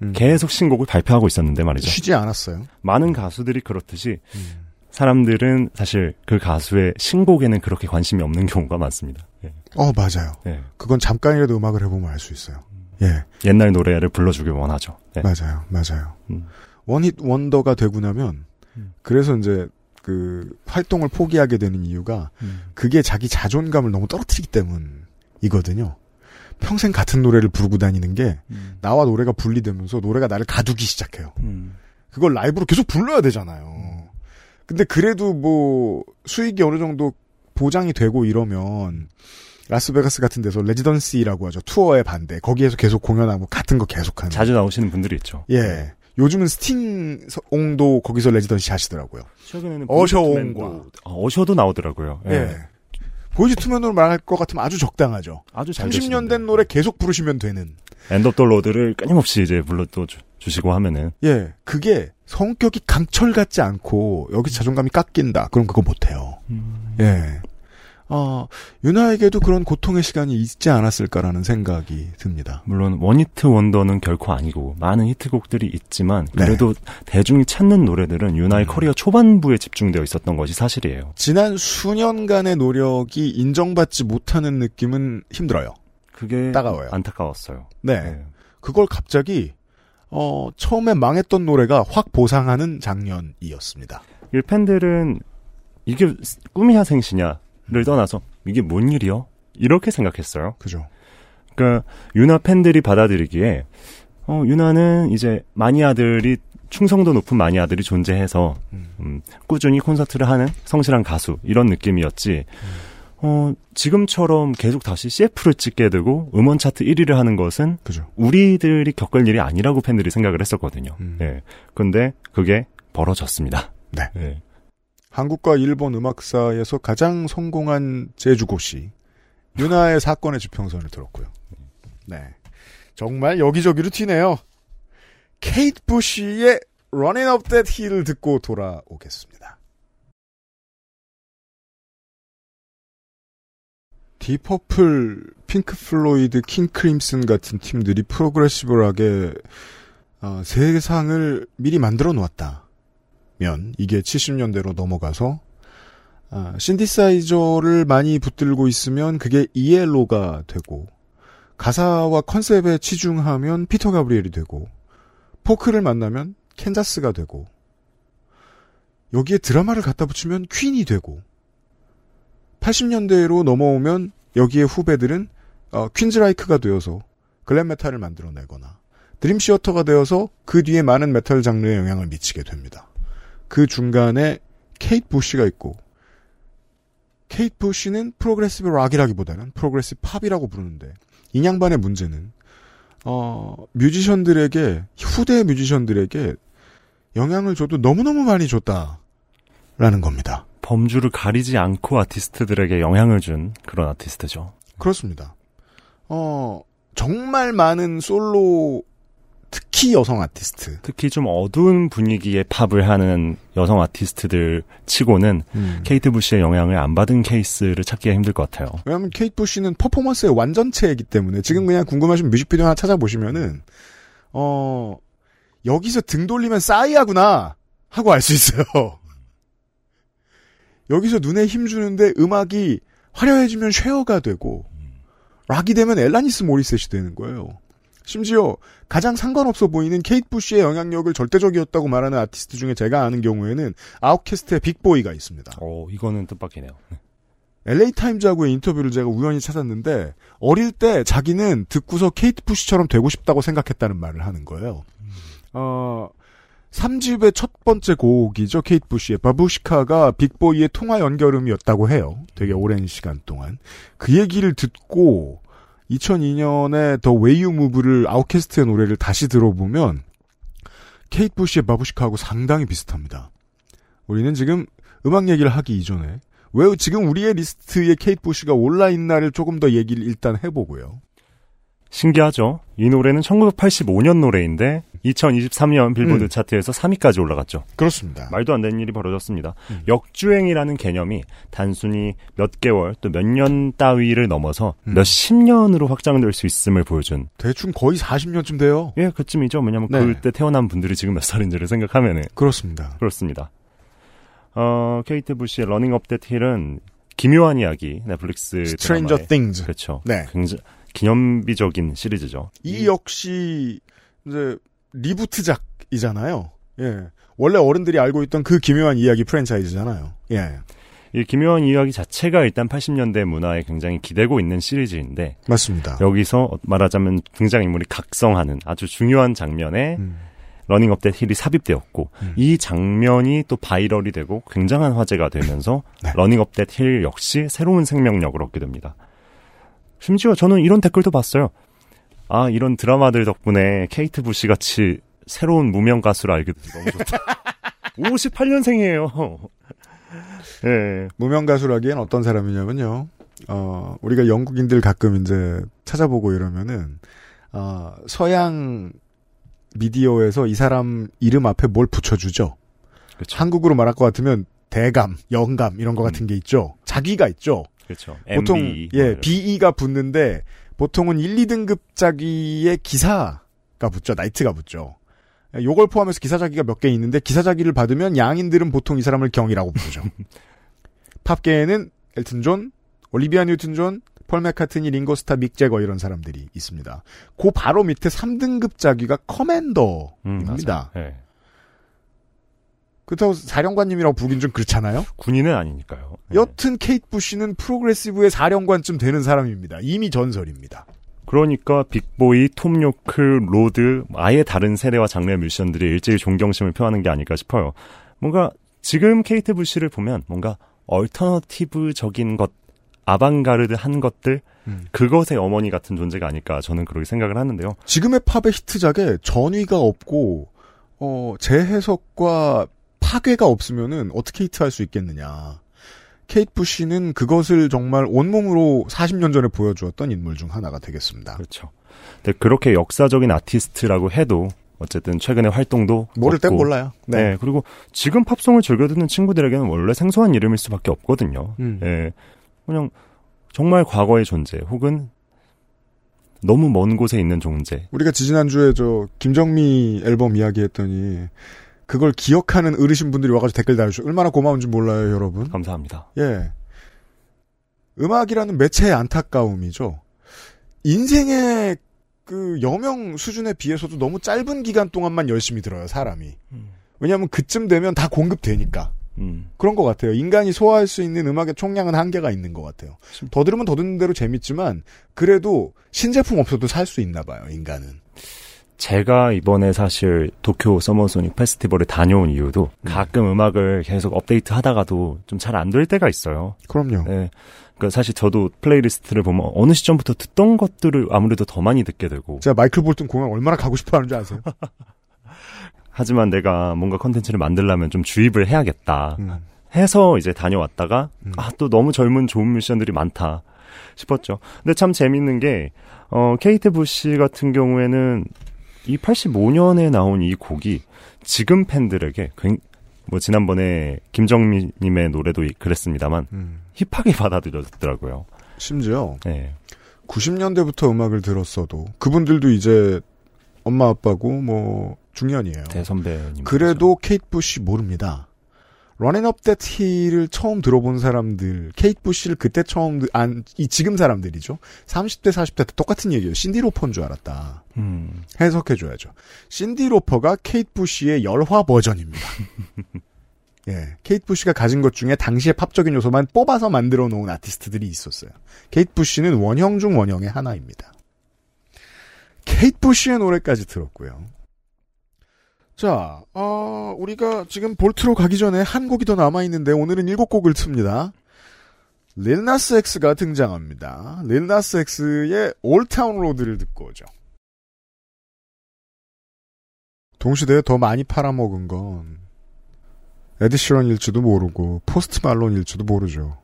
음. 계속 신곡을 발표하고 있었는데 말이죠. 쉬지 않았어요. 많은 가수들이 그렇듯이 음. 사람들은 사실 그 가수의 신곡에는 그렇게 관심이 없는 경우가 많습니다. 예. 어, 맞아요. 예. 그건 잠깐이라도 음악을 해보면 알 수 있어요. 예, 옛날 노래를 불러주길 원하죠. 예. 맞아요. 맞아요. 음. 원힛 원더가 되고 나면, 음. 그래서 이제, 그, 활동을 포기하게 되는 이유가, 음. 그게 자기 자존감을 너무 떨어뜨리기 때문이거든요. 평생 같은 노래를 부르고 다니는 게, 음. 나와 노래가 분리되면서 노래가 나를 가두기 시작해요. 음. 그걸 라이브로 계속 불러야 되잖아요. 근데 그래도 뭐 수익이 어느 정도 보장이 되고 이러면 라스베가스 같은 데서 residency라고 하죠. 투어의 반대. 거기에서 계속 공연하고 같은 거 계속하는. 자주 나오시는 분들이 있죠. 예. 요즘은 스팅 옹도 거기서 residency 하시더라고요. 최근에는 어셔옹과. 어, 어셔도 나오더라고요. 예. 예. 보이즈 투 멘으로 말할 것 같으면 아주 적당하죠. 아주 잘 30년 된 노래 계속 부르시면 되는. End of the Road를 끊임없이 이제 불러 또 주, 주시고 하면은 예. 그게 성격이 강철 같지 않고 여기 자존감이 깎인다. 그럼 그거 못해요. 예. 어, 윤아에게도 그런 고통의 시간이 있지 않았을까라는 생각이 듭니다. 물론 원히트 원더는 결코 아니고 많은 히트곡들이 있지만 네. 그래도 대중이 찾는 노래들은 유나의 음. 커리어 초반부에 집중되어 있었던 것이 사실이에요. 지난 수년간의 노력이 인정받지 못하는 느낌은 힘들어요. 그게 따가워요. 안타까웠어요. 네. 네. 그걸 갑자기, 어, 처음에 망했던 노래가 확 보상하는 장면이었습니다. 이 팬들은 이게 꿈이야 생시냐를 떠나서 이게 뭔 일이요? 이렇게 생각했어요. 그죠? 그러니까 유나 팬들이 받아들이기에 어, 유나는 이제 마니아들이 충성도 높은 마니아들이 존재해서 음. 음, 꾸준히 콘서트를 하는 성실한 가수 이런 느낌이었지. 어, 지금처럼 계속 다시 CF를 찍게 되고 음원 차트 1위를 하는 것은 그죠? 우리들이 겪을 일이 아니라고 팬들이 생각을 했었거든요. 음. 예. 근데 그게 벌어졌습니다. 네. 예. 한국과 일본 음악사에서 가장 성공한 제주고시 윤하의 사건의 지평선을 들었고요. 네, 정말 여기저기로 튀네요. 케이트 부시의 Running Up That Hill을 듣고 돌아오겠습니다. 딥 퍼플, 핑크 플로이드, 킹 크림슨 같은 팀들이 progressive하게 어, 세상을 미리 만들어 놓았다. 면 이게 70년대로 넘어가서 아, 신디사이저를 많이 붙들고 있으면 그게 이엘로가 되고 가사와 컨셉에 치중하면 피터 가브리엘이 되고 포크를 만나면 캔자스가 되고 여기에 드라마를 갖다 붙이면 퀸이 되고 80년대로 넘어오면 여기에 후배들은 어, 퀸즈라이크가 되어서 glam metal을 만들어내거나 드림 시어터가 되어서 그 뒤에 많은 메탈 장르에 영향을 미치게 됩니다. 그 중간에 케이트 부시가 있고 케이트 부시는 progressive rock이라기보다는 progressive pop이라고 부르는데 이 양반의 문제는 어, 뮤지션들에게 후대 뮤지션들에게 영향을 줘도 너무너무 많이 줬다 라는 겁니다. 범주를 가리지 않고 아티스트들에게 영향을 준 그런 아티스트죠. 그렇습니다. 어, 정말 많은 솔로 특히 여성 아티스트. 특히 좀 어두운 분위기의 팝을 하는 여성 아티스트들 치고는 음. 케이트 부시의 영향을 안 받은 케이스를 찾기가 힘들 것 같아요. 왜냐하면 케이트 부시는 퍼포먼스의 완전체이기 때문에 지금 그냥 궁금하신 뮤직비디오 하나 찾아보시면은 어 여기서 등 돌리면 싸이하구나 하고 알 수 있어요. 여기서 눈에 힘 주는데 음악이 화려해지면 쉐어가 되고 락이 되면 엘라니스 모리셋이 되는 거예요. 심지어 가장 상관없어 보이는 케이트 부시의 영향력을 절대적이었다고 말하는 아티스트 중에 제가 아는 경우에는 아웃캐스트의 빅보이가 있습니다. 어, 이거는 뜻밖이네요. LA 타임즈하고의 인터뷰를 제가 우연히 찾았는데 어릴 때 자기는 듣고서 케이트 부시처럼 되고 싶다고 생각했다는 말을 하는 거예요. 어, 3집의 첫 번째 곡이죠. 케이트 부시의 바부시카가 빅보이의 통화 연결음이었다고 해요. 되게 오랜 시간 동안. 그 얘기를 듣고 2002년에 The Way You Move를 아웃캐스트의 노래를 다시 들어보면 케이트 부시의 바부시카하고 상당히 비슷합니다. 우리는 지금 음악 얘기를 하기 이전에 왜 지금 우리의 리스트에 케이트 부시가 올라있나를 조금 더 얘기를 일단 해보고요. 신기하죠? 이 노래는 1985년 노래인데 2023년 빌보드 음. 차트에서 3위까지 올라갔죠. 그렇습니다. 말도 안 되는 일이 벌어졌습니다. 음. 역주행이라는 개념이 단순히 몇 개월 또 몇 년 따위를 넘어서 음. 몇십 년으로 확장될 수 있음을 보여준 대충 거의 40년쯤 돼요. 예 그쯤이죠. 왜냐하면 네. 그때 태어난 분들이 지금 몇 살인지를 생각하면은 그렇습니다. 그렇습니다. 어 케이트 부시의 Running Up That Hill은 기묘한 이야기 넷플릭스 Stranger 드라마의 Things. 그렇죠. 네. 굉장히 기념비적인 시리즈죠. 이 역시 이제 reboot작이잖아요. 예. 원래 어른들이 알고 있던 그 기묘한 이야기 프랜차이즈잖아요. 예. 이 기묘한 이야기 자체가 일단 80년대 문화에 굉장히 기대고 있는 시리즈인데 맞습니다. 여기서 말하자면 등장인물이 각성하는 아주 중요한 장면에 음. Running Up That Hill이 삽입되었고 음. 이 장면이 또 viral이 되고 굉장한 화제가 되면서 네. Running Up That Hill 역시 새로운 생명력을 얻게 됩니다. 심지어 저는 이런 댓글도 봤어요. 아 이런 드라마들 덕분에 케이트 부시 같이 새로운 무명 가수를 알게 돼서 너무 좋다. 58년생이에요. 예. 무명 가수라기엔 어떤 사람이냐면요. 어, 우리가 영국인들 가끔 이제 찾아보고 이러면은, 어, 서양 미디어에서 이 사람 이름 앞에 뭘 붙여주죠. 그렇죠. 한국으로 말할 것 같으면 대감, 영감 이런 것 같은 게 있죠. 자기가 있죠. 그렇죠. 보통 MB, 예뭐 BE가 붙는데 보통은 1, 2등급 작위의 기사가 붙죠. knight가 붙죠. 요걸 포함해서 기사 작위가 몇 개 있는데 기사 작위를 받으면 양인들은 보통 이 사람을 경이라고 부르죠. 팝계에는 엘튼 존, 올리비아 뉴튼 존, 폴 맥카트니, 링고스타, 믹 재거 이런 사람들이 있습니다. 그 바로 밑에 3등급 작위가 음, Commander입니다. 예. 그렇다고 사령관님이라고 부르긴 좀 그렇잖아요. 군인은 아니니까요. 예. 여튼 케이트 부시는 progressive의 사령관쯤 되는 사람입니다. 이미 전설입니다. 그러니까 빅보이, 톰 요크, 로드 아예 다른 세대와 장르의 뮤지션들이 일제히 존경심을 표하는 게 아닐까 싶어요. 뭔가 지금 케이트 부시를 보면 뭔가 alternative적인 것, 아방가르드한 것들 음. 그것의 어머니 같은 존재가 아닐까 저는 그렇게 생각을 하는데요. 지금의 팝의 히트작에 전위가 없고 어, 재해석과 파괴가 없으면은 어떻게 히트할 수 있겠느냐. 케이트 부시는 그것을 정말 온몸으로 40년 전에 보여주었던 인물 중 하나가 되겠습니다. 그렇죠. 근데 그렇게 역사적인 아티스트라고 해도 어쨌든 최근에 활동도 모를 땐 몰라요. 네. 그리고 지금 팝송을 즐겨 듣는 친구들에게는 원래 생소한 이름일 수밖에 없거든요. 음. 예. 그냥 정말 과거의 존재 혹은 너무 먼 곳에 있는 존재. 우리가 지지난주에 저 김정미 앨범 이야기했더니 그걸 기억하는 어르신 분들이 와가지고 댓글 달아주셔. 얼마나 고마운지 몰라요, 여러분. 감사합니다. 예. 음악이라는 매체의 안타까움이죠. 인생의 그 여명 수준에 비해서도 너무 짧은 기간 동안만 열심히 들어요, 사람이. 왜냐하면 그쯤 되면 다 공급되니까. 음. 그런 것 같아요. 인간이 소화할 수 있는 음악의 총량은 한계가 있는 것 같아요. 더 들으면 더 듣는 대로 재밌지만 그래도 신제품 없어도 살 수 있나 봐요. 인간은. 제가 이번에 사실 도쿄 서머소닉 페스티벌에 다녀온 이유도 가끔 음악을 계속 업데이트 하다가도 좀 잘 안 될 때가 있어요. 그럼요. 네. 그러니까 사실 저도 플레이리스트를 보면 어느 시점부터 듣던 것들을 아무래도 더 많이 듣게 되고 제가 마이클 볼튼 공연 얼마나 가고 싶어 하는 줄 아세요? 하지만 내가 뭔가 컨텐츠를 만들려면 좀 주입을 해야겠다 음. 해서 이제 다녀왔다가 음. 아 또 너무 젊은 좋은 뮤지션들이 많다 싶었죠. 근데 참 재밌는 게 어, 케이트 부시 같은 경우에는 이 85년에 나온 이 곡이 지금 팬들에게 굉- 뭐 지난번에 김정민님의 노래도 이- 그랬습니다만 음. 힙하게 받아들여졌더라고요. 심지어 네. 90년대부터 음악을 들었어도 그분들도 이제 엄마 아빠고 뭐 중년이에요. 대선배님. 그래도 케이트 부시 모릅니다. That Hill을 처음 들어본 사람들, 케이트 부시를 그때 처음, 들- 안, 이 지금 사람들이죠. 30대, 40대 때 똑같은 얘기예요. 신디 로퍼인 줄 알았다. 음. 해석해 줘야죠. 신디 로퍼가 케이트 부시의 열화 버전입니다. 예, 케이트 부시가 가진 것 중에 당시의 팝적인 요소만 뽑아서 만들어 놓은 아티스트들이 있었어요. 케이트 부시는 원형 중 원형의 하나입니다. 케이트 부시의 노래까지 들었고요. 자, 어, 우리가 지금 볼트로 가기 전에 한 곡이 더 남아있는데 오늘은 일곱 곡을 틉니다. 릴나스 엑스가 등장합니다. 릴나스 엑스의 Old Town Road를 듣고 오죠. 동시대에 더 많이 팔아먹은 건 에드시런일지도 모르고 포스트 말론일지도 모르죠.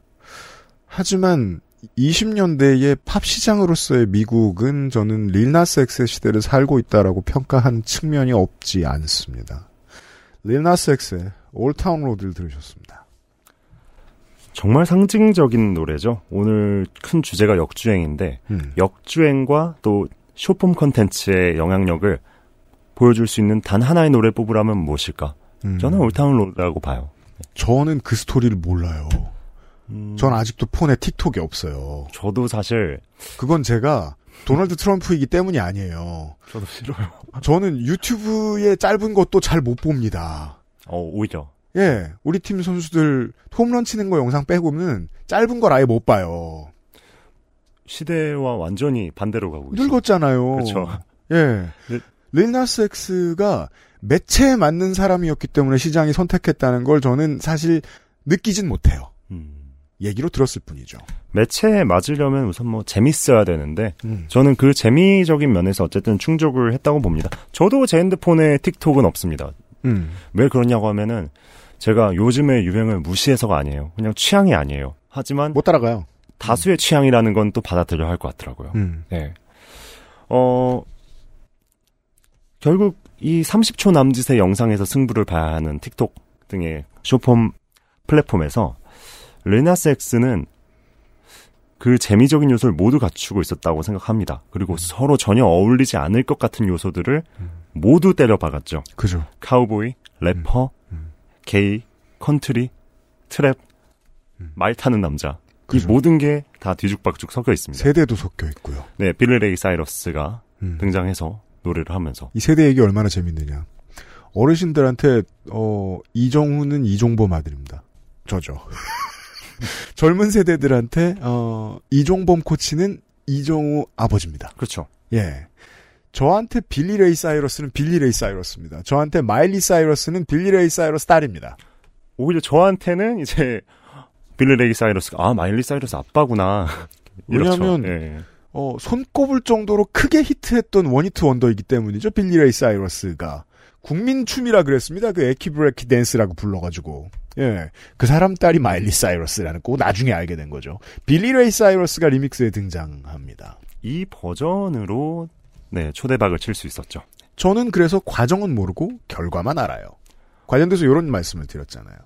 하지만 20년대의 팝 시장으로서의 미국은 저는 릴나스 엑스의 시대를 살고 있다라고 평가한 측면이 없지 않습니다. 릴나스 엑스의 Old Town Road를 들으셨습니다. 정말 상징적인 노래죠. 오늘 큰 주제가 역주행인데 음. 역주행과 또 쇼폼 컨텐츠의 영향력을 보여줄 수 있는 단 하나의 노래 뽑으라면 무엇일까? 음. 저는 Old Town Road라고 봐요. 저는 그 스토리를 몰라요. 음, 전 아직도 폰에 틱톡이 없어요. 저도 사실 그건 제가 도널드 트럼프이기 때문이 아니에요. 저도 싫어요. 저는 유튜브의 짧은 것도 잘 못 봅니다. 어, 오히려 예, 우리 팀 선수들 홈런 치는 거 영상 빼고는 짧은 걸 아예 못 봐요. 시대와 완전히 반대로 가고 있어요. 늙었잖아요. 그렇죠. 예. 네. 릴나스 엑스가 매체에 맞는 사람이었기 때문에 시장이 선택했다는 걸 저는 사실 느끼진 못해요. 음. 얘기로 들었을 뿐이죠. 매체에 맞으려면 우선 뭐 재밌어야 되는데 음. 저는 그 재미적인 면에서 어쨌든 충족을 했다고 봅니다. 저도 제 핸드폰에 틱톡은 없습니다. 음. 왜 그러냐고 하면은 제가 요즘의 유행을 무시해서가 아니에요. 그냥 취향이 아니에요. 하지만 못 따라가요. 다수의 취향이라는 건 또 받아들여야 할것 같더라고요. 음. 네. 어, 결국 이 30초 남짓의 영상에서 승부를 봐야 하는 틱톡 등의 쇼폼 플랫폼에서 르나섹스는 그 재미적인 요소를 모두 갖추고 있었다고 생각합니다. 그리고 서로 전혀 어울리지 않을 것 같은 요소들을 모두 때려박았죠. 그죠. 카우보이, 래퍼, 음. 게이, 컨트리, trap, 음. 말 타는 남자. 그죠. 이 모든 게 다 뒤죽박죽 섞여 있습니다. 세대도 섞여 있고요. 네, 빌리 레이 사이러스가 음. 등장해서 노래를 하면서 이 세대 얘기 얼마나 재밌느냐. 어르신들한테 어 이정후는 이종범 아들입니다. 저죠. 젊은 세대들한테 어 이종범 코치는 이정후 아버지입니다. 그렇죠. 예. 저한테 빌리 레이 사이러스는 빌리 레이 사이러스입니다. 저한테 마일리 사이러스는 빌리 레이 사이러스 딸입니다. 오히려 저한테는 이제 빌리 레이 사이러스가 아 마일리 사이러스 아빠구나. 왜냐하면 예. 어, 손꼽을 정도로 크게 히트했던 one-hit wonder이기 때문이죠. 빌리 레이 사이러스가. 국민춤이라 그랬습니다. 그 Achy Breaky 댄스라고 불러가지고. 예. 그 사람 딸이 마일리 사이러스라는 거 나중에 알게 된 거죠. 빌리 레이 사이러스가 리믹스에 등장합니다. 이 버전으로 네 초대박을 칠 수 있었죠. 저는 그래서 과정은 모르고 결과만 알아요. 관련돼서 이런 말씀을 드렸잖아요.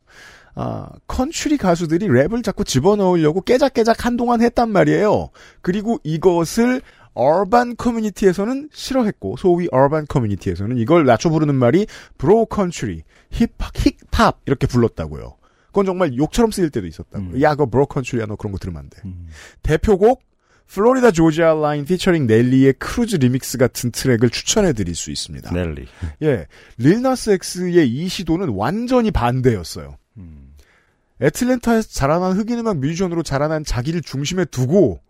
아, 컨츄리 가수들이 랩을 자꾸 집어넣으려고 깨작깨작 한동안 했단 말이에요. 그리고 이것을 urban community에서는 싫어했고 소위 urban community에서는 이걸 낮춰 부르는 말이 bro country, hick-hop, hick-hop 이렇게 불렀다고요. 그건 정말 욕처럼 쓰일 때도 있었다고요. 음. 야, 그거 bro country야 너 그런 거 들으면 안 돼. 음. 대표곡 플로리다 조지아 라인 피처링 넬리의 크루즈 리믹스 같은 트랙을 추천해 드릴 수 있습니다. 넬리. 예. 릴나스 X의 이 시도는 완전히 반대였어요. 음. 애틀랜타에서 자라난 흑인 음악 뮤지션으로 자라난 자기를 중심에 두고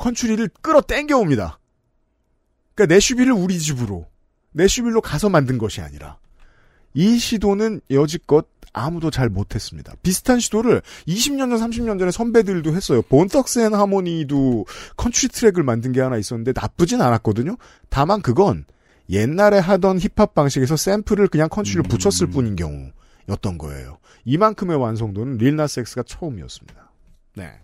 컨츄리를 끌어 당겨옵니다. 그러니까 내슈빌을 우리 집으로 내슈빌로 가서 만든 것이 아니라 이 시도는 여지껏 아무도 잘 못했습니다. 비슷한 시도를 20년 전, 30년 전에 선배들도 했어요. Bone Thugs-n-Harmony도 컨츄리 트랙을 만든 게 하나 있었는데 나쁘진 않았거든요. 다만 그건 옛날에 하던 힙합 방식에서 샘플을 그냥 컨츄리를 붙였을 뿐인 경우였던 거예요. 이만큼의 완성도는 릴나스엑스가 처음이었습니다. 네.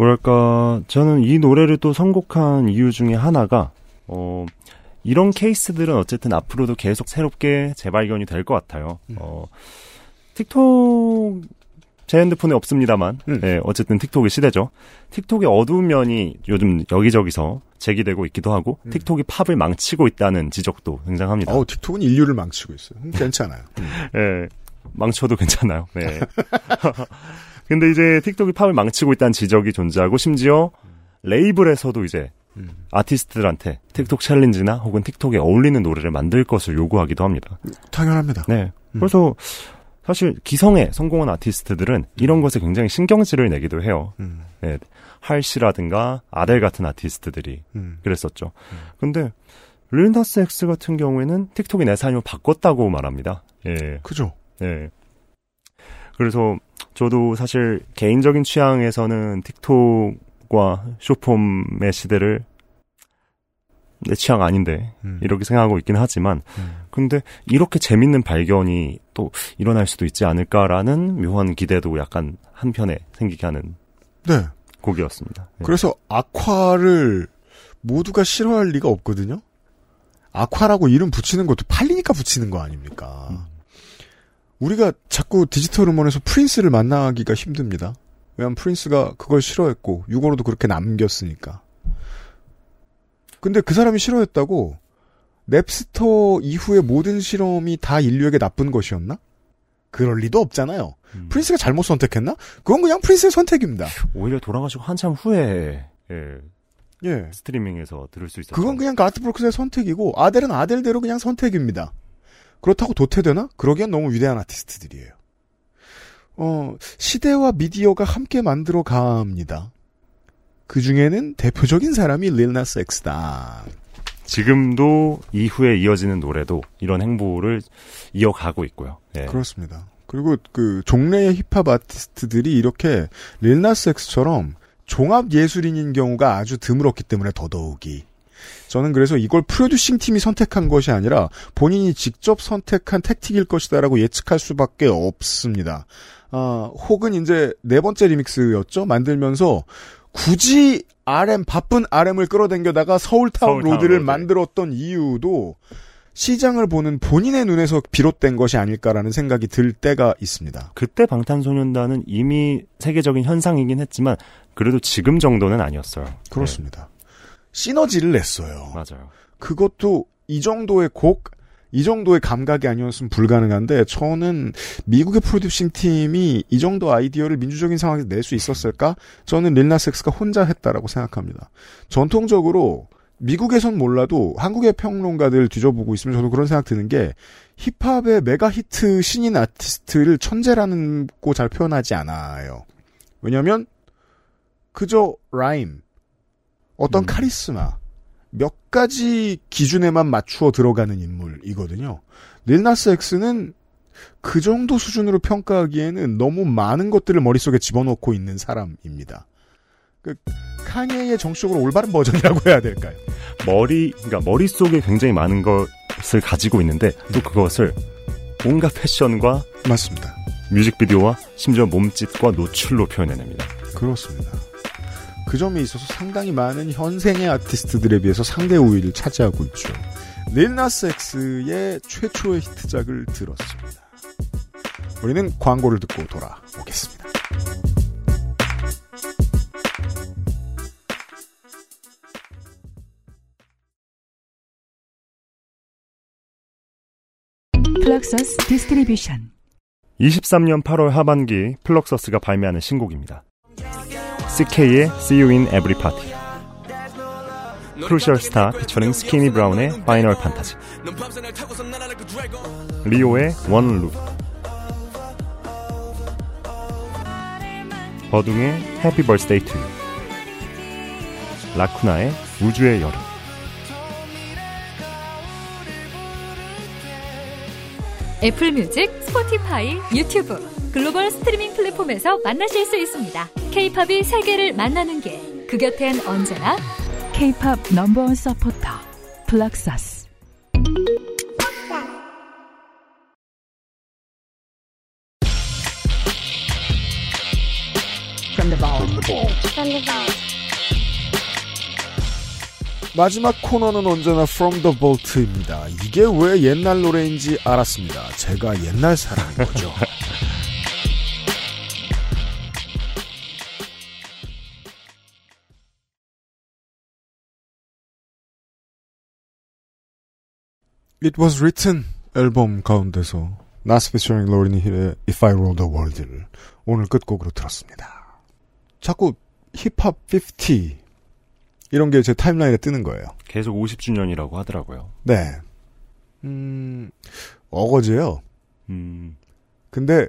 뭐랄까, 저는 이 노래를 또 선곡한 이유 중에 하나가, 어, 이런 케이스들은 어쨌든 앞으로도 계속 새롭게 재발견이 될 것 같아요. 음. 어, 틱톡, 제 핸드폰에 없습니다만, 음. 예, 어쨌든 틱톡의 시대죠. 틱톡의 어두운 면이 요즘 여기저기서 제기되고 있기도 하고, 음. 틱톡이 팝을 망치고 있다는 지적도 굉장합니다. 어우, 틱톡은 인류를 망치고 있어요. 음, 괜찮아요. 예, 망쳐도 괜찮아요. 네. 근데 이제 틱톡이 팝을 망치고 있다는 지적이 존재하고 심지어 레이블에서도 이제 음. 아티스트들한테 틱톡 챌린지나 혹은 틱톡에 어울리는 노래를 만들 것을 요구하기도 합니다. 당연합니다. 네. 음. 그래서 사실 기성에 성공한 아티스트들은 이런 것에 굉장히 신경질을 내기도 해요. 음, 네. 할시라든가 아델 같은 아티스트들이 음. 그랬었죠. 근데 릴나스 엑스 같은 경우에는 틱톡이 내 삶을 바꿨다고 말합니다. 예. 그죠. 예. 그래서 저도 사실 개인적인 취향에서는 틱톡과 쇼폼의 시대를 내 취향 아닌데 음. 이렇게 생각하고 있긴 하지만 음. 근데 이렇게 재밌는 발견이 또 일어날 수도 있지 않을까라는 묘한 기대도 약간 한편에 생기게 하는 네. 곡이었습니다. 예. 그래서 아ኳ를 모두가 싫어할 리가 없거든요. 아ኳ라고 이름 붙이는 것도 팔리니까 붙이는 거 아닙니까? 음. 우리가 자꾸 디지털 음원에서 프린스를 만나기가 힘듭니다. 왜냐하면 프린스가 그걸 싫어했고 유고로도 그렇게 남겼으니까. 근데 그 사람이 싫어했다고 냅스터 이후의 모든 실험이 다 인류에게 나쁜 것이었나? 그럴 리도 없잖아요. 음. 프린스가 잘못 선택했나? 그건 그냥 프린스의 선택입니다. 오히려 돌아가시고 한참 후에 예, 예. 스트리밍에서 들을 수 있었죠. 그건 그냥 가스 브룩스의 선택이고 아델은 아델대로 그냥 선택입니다. 그렇다고 도태되나? 그러기엔 너무 위대한 아티스트들이에요. 어, 시대와 미디어가 함께 만들어 갑니다. 그 중에는 대표적인 사람이 릴나스 엑스다. 지금도 이후에 이어지는 노래도 이런 행보를 이어가고 있고요. 예. 그렇습니다. 그리고 그 종래의 힙합 아티스트들이 이렇게 릴나스 엑스처럼 종합 예술인인 경우가 아주 드물었기 때문에 더더욱이 저는 그래서 이걸 프로듀싱 팀이 선택한 것이 아니라 본인이 직접 선택한 택틱일 것이다라고 예측할 수밖에 없습니다. 아, 혹은 이제 네 번째 리믹스였죠. 만들면서 굳이 RM 바쁜 RM을 끌어당겨다가 Seoul Town, Seoul Town Road를 Road. 만들었던 이유도 시장을 보는 본인의 눈에서 비롯된 것이 아닐까라는 생각이 들 때가 있습니다. 그때 방탄소년단은 이미 세계적인 현상이긴 했지만 그래도 지금 정도는 아니었어요. 그렇습니다. 시너지를 냈어요. 네, 맞아요. 그것도 이 정도의 곡, 이 정도의 감각이 아니었으면 불가능한데 저는 미국의 프로듀싱 팀이 이 정도 아이디어를 민주적인 상황에서 낼 수 있었을까? 저는 릴나섹스가 혼자 했다라고 생각합니다. 전통적으로 미국에선 몰라도 한국의 평론가들 뒤져보고 있으면 저도 그런 생각 드는 게 힙합의 메가 히트 신인 아티스트를 천재라는 고 잘 표현하지 않아요. 왜냐면 그저 라임, 어떤 음. 카리스마, 몇 가지 기준에만 맞추어 들어가는 인물이거든요. 릴나스 엑스는 그 정도 수준으로 평가하기에는 너무 많은 것들을 머릿속에 집어넣고 있는 사람입니다. 그 카니에의 정치적으로 올바른 버전이라고 해야 될까요? 머리, 그러니까 머릿속에 굉장히 많은 것을 가지고 있는데 또 그것을 온갖 패션과 맞습니다. 뮤직비디오와 심지어 몸짓과 노출로 표현해냅니다. 그렇습니다. 그 점에 있어서 상당히 많은 현생의 아티스트들에 비해서 상대 우위를 차지하고 있죠. 릴 나스 엑스의 최초의 히트작을 들었습니다. 우리는 광고를 듣고 돌아오겠습니다. Fluxus Distribution 23년 8월 하반기 Fluxus가 발매하는 신곡입니다. CK의 See You in Every Party. 크루셜 스타 피처링 스키니 브라운의 파이널 판타지 리오의 One Look 버둥의 Happy Birthday To 라쿠나의 우주의 여름. 애플 뮤직, 스포티파이, 유튜브, 글로벌 스트리밍 플랫폼에서 만나실 수 있습니다. 케이팝이 세계를 만나는 길. 그 곁엔 언제나 K-팝 넘버원 서포터 Fluxus. 마지막 코너는 언제나 From the Vault입니다. 이게 왜 옛날 노래인지 알았습니다. 제가 옛날 사람인 거죠. It was written 앨범 가운데서 나스 피처링 로린 힐의 If I Rule the World를 오늘 끝곡으로 들었습니다. 자꾸 힙합 50 이런 게 제 타임라인에 뜨는 거예요. 계속 50주년이라고 하더라고요. 네. 음, 어거지예요. 음, 근데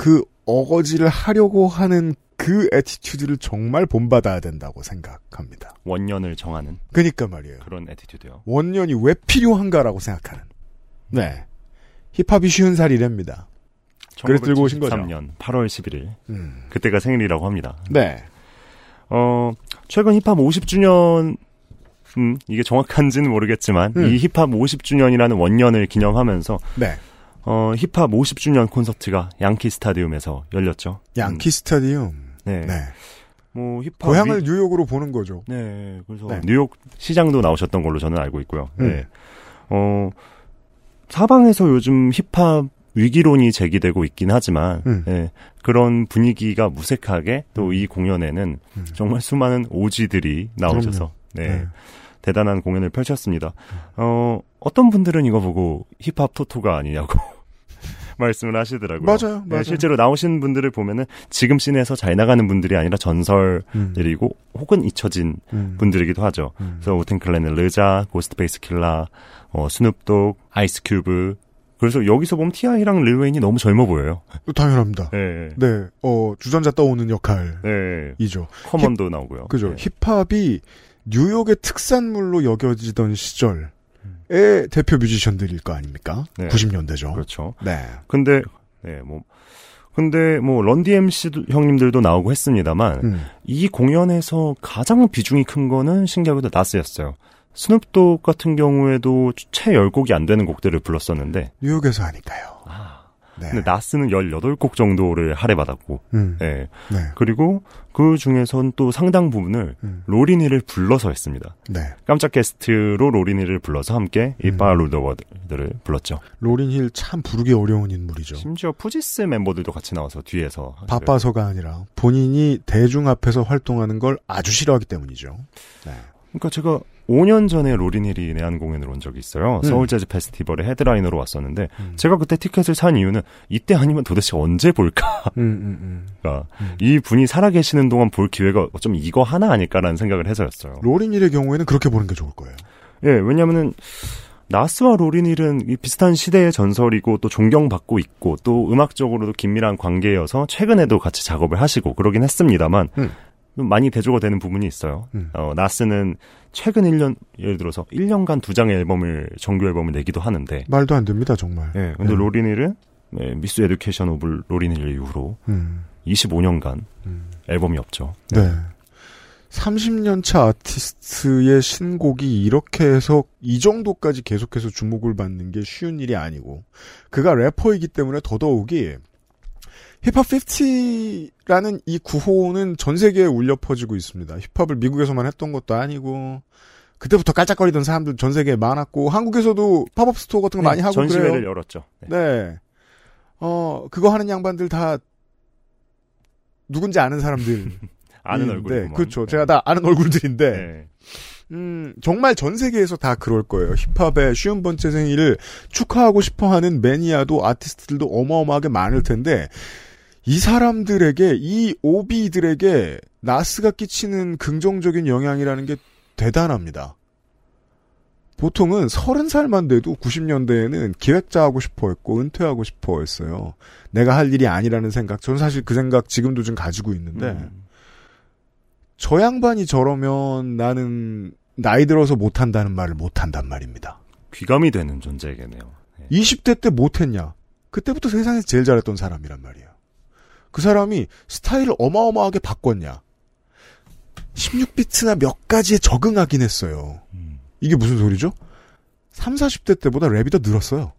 그 어거지를 하려고 하는 그 attitude를 정말 본받아야 된다고 생각합니다. 원년을 정하는 그니까 말이에요. 그런 attitude요. 원년이 왜 필요한가라고 생각하는. 네. 힙합이 쉬운 살이랍니다. 그래서 들고 오신 거죠? 3년 8월 11일 음. 그때가 생일이라고 합니다. 네. 어, 최근 힙합 50주년, 음, 이게 정확한지는 모르겠지만, 음. 이 힙합 50주년이라는 원년을 기념하면서, 네. 어, 힙합 50주년 콘서트가 양키 스타디움에서 열렸죠. 양키 음, 스타디움. 네. 네. 뭐, 힙합. 고향을 위- 뉴욕으로 보는 거죠. 네. 그래서 네. 뉴욕 시장도 나오셨던 걸로 저는 알고 있고요. 음. 네. 어, 사방에서 요즘 힙합 위기론이 제기되고 있긴 하지만, 음. 네, 그런 분위기가 무색하게 또 이 공연에는 음. 정말 수많은 OG들이 나오셔서, 네, 네. 대단한 공연을 펼쳤습니다. 어, 어떤 분들은 이거 보고 힙합 토토가 아니냐고 말씀을 하시더라고요. 맞아요, 네, 맞아요. 실제로 나오신 분들을 보면은 지금 scene에서 잘 나가는 분들이 아니라 전설들이고 음. 혹은 잊혀진 음. 분들이기도 하죠. 음. 그래서 우탱클랜의 르자, 고스트페이스 킬라, 어, 스눕독, 아이스큐브. 그래서 여기서 보면 티아이랑 릴웨인이 너무 젊어 보여요. 당연합니다. 네. 네. 어, 주전자 떠오는 역할이죠. 네. 커먼도 나오고요. 그죠. 네. 힙합이 뉴욕의 특산물로 여겨지던 시절 의 대표 뮤지션들일 거 아닙니까? 네. 90년대죠. 그렇죠. 네. 근데, 네, 뭐, 근데 뭐, Run DMC 형님들도 나오고 했습니다만, 음. 이 공연에서 가장 비중이 큰 거는 신기하게도 나스였어요. 스눕독 같은 경우에도 채 10곡이 안 되는 곡들을 불렀었는데, 뉴욕에서 하니까요. 아, 네. 근데 나스는 18곡 정도를 할애받았고, 음. 네. 네. 그리고 그 중에선 또 상당 부분을 음. 로린 힐을 불러서 했습니다. 네. 깜짝 게스트로 로린 힐을 불러서 함께 이 음. 파룰더워드를 불렀죠. 로린 힐 참 부르기 어려운 인물이죠. 심지어 푸지스 멤버들도 같이 나와서 뒤에서 바빠서가 아니라 본인이 대중 앞에서 활동하는 걸 아주 싫어하기 때문이죠. 네. 그러니까 제가 5년 전에 로리닐이 내한 공연을 온 적이 있어요. 음. 서울 재즈 페스티벌의 헤드라이너로 왔었는데 음. 제가 그때 티켓을 산 이유는 이때 아니면 도대체 언제 볼까? 음. 그러니까 음. 이 분이 살아계시는 동안 볼 기회가 좀 이거 하나 아닐까라는 생각을 해서였어요. 로린 힐의 경우에는 그렇게 보는 게 좋을 거예요. 예, 왜냐면은 나스와 이 비슷한 시대의 전설이고 또 존경받고 있고 또 음악적으로도 긴밀한 관계여서 최근에도 같이 작업을 하시고 그러긴 했습니다만 음. 좀 많이 대조가 되는 부분이 있어요. 음. 어, 나스는 최근 1년 예를 들어서 1년간 두 장의 앨범을 정규 앨범을 내기도 하는데 말도 안 됩니다, 정말. 예, 근데 네. 로린 힐은 네, Miseducation of Lauryn Hill 이후로 음. 25년간 음. 앨범이 없죠. 네. 30년 차 아티스트의 신곡이 이렇게 해서 이 정도까지 계속해서 주목을 받는 게 쉬운 일이 아니고 그가 래퍼이기 때문에 더더욱이 힙합 50라는 이 구호는 전 세계에 울려 퍼지고 있습니다. 힙합을 미국에서만 했던 것도 아니고 그때부터 깔짝거리던 사람들 전 세계에 많았고 한국에서도 팝업 스토어 같은 거 많이 하고 네, 전시회를 그래요. 열었죠. 네. 네. 어, 그거 하는 양반들 다 누군지 아는 사람들. 아는 얼굴이 그렇죠. 제가 다 아는 얼굴들인데, 네. 음, 정말 전 세계에서 다 그럴 거예요. 힙합의 쉰 번째 생일을 축하하고 싶어 하는 매니아도 아티스트들도 어마어마하게 많을 텐데, 이 사람들에게, 이 오비들에게 나스가 끼치는 긍정적인 영향이라는 게 대단합니다. 보통은 서른 살만 돼도 90년대에는 기획자 하고 싶어 했고 은퇴하고 싶어 했어요. 내가 할 일이 아니라는 생각. 저는 사실 그 생각 지금도 좀 가지고 있는데 음. 저 양반이 저러면 나는 나이 들어서 못한다는 말을 못한단 말입니다. 귀감이 되는 존재겠네요. 네. 20대 때 못했냐? 그때부터 세상에서 제일 잘했던 사람이란 말이에요. 그 사람이 스타일을 어마어마하게 바꿨냐? 16비트나 몇 가지에 적응하긴 했어요. 음. 이게 무슨 소리죠? 3, 40대 때보다 랩이 더 늘었어요.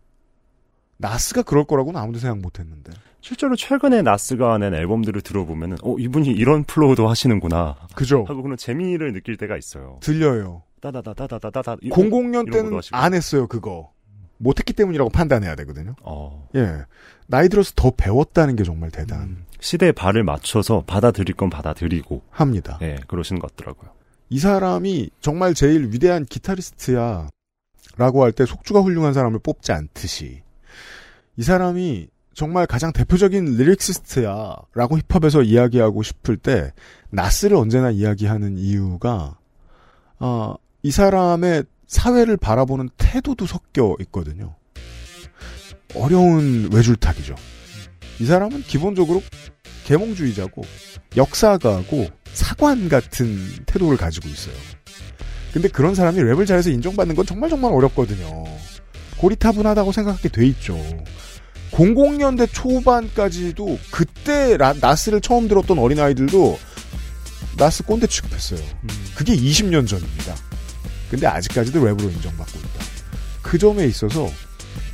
나스가 그럴 거라고는 아무도 생각 못 했는데. 실제로 최근에 나스가 낸 앨범들을 들어보면은 어 이분이 이런 flow도 하시는구나 그죠? 하고 그런 재미를 느낄 때가 있어요. 들려요. 따다다다다다다 00년 이런 때는. 안 했어요, 그거. 못했기 때문이라고 판단해야 되거든요. 어. 예. 나이 들어서 더 배웠다는 게 정말 대단합니다. 음, 시대에 발을 맞춰서 받아들일 건 받아들이고 예 그러시는 것 같더라고요. 이 사람이 정말 제일 위대한 기타리스트야. 라고 할 때 속주가 훌륭한 사람을 뽑지 않듯이 이 사람이 정말 가장 대표적인 lyricist야 라고 힙합에서 이야기하고 싶을 때 나스를 언제나 이야기하는 이유가 아, 이 사람의 사회를 바라보는 태도도 섞여 있거든요. 어려운 외줄타기죠. 이 사람은 기본적으로 계몽주의자고 역사가고 사관 같은 태도를 가지고 있어요. 근데 그런 사람이 랩을 잘해서 인정받는 건 정말 정말 어렵거든요. 고리타분하다고 생각하게 돼 있죠. 00년대 초반까지도 그때 라- 나스를 처음 들었던 어린아이들도 나스 꼰대 취급했어요. 그게 20년 전입니다. 근데 아직까지도 랩으로 인정받고 있다. 그 점에 있어서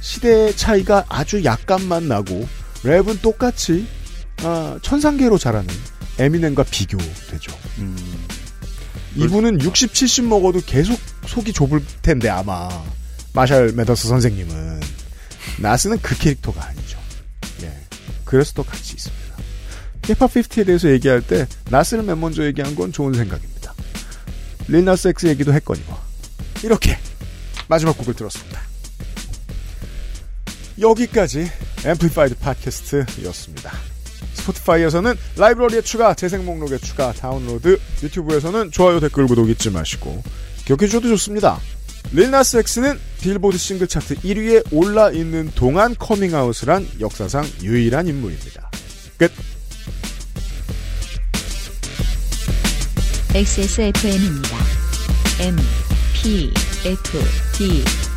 시대의 차이가 아주 약간만 나고 랩은 똑같이 아, 천상계로 자라는 에미넴과 비교되죠. 음, 이분은 60, 70 먹어도 계속 속이 좁을 텐데 아마 마샬 메더스 선생님은 나스는 그 캐릭터가 아니죠. 예. 그래서 또 같이 있습니다. 힙합 50에 대해서 얘기할 때 나스를 맨 먼저 얘기한 건 좋은 생각입니다. 릴나스 엑스 얘기도 했거니와 이렇게 마지막 곡을 들었습니다. 여기까지 앰플리파이드 팟캐스트였습니다. 스포티파이에서는 라이브러리에 추가, 재생 목록에 추가, 다운로드, 유튜브에서는 좋아요, 댓글, 구독 잊지 마시고 기억해 주셔도 좋습니다. 릴나스 엑스는 빌보드 싱글 차트 1위에 올라 있는 동안 커밍아웃을 한 역사상 유일한 인물입니다. 끝. XSFM입니다. M, P, F, D,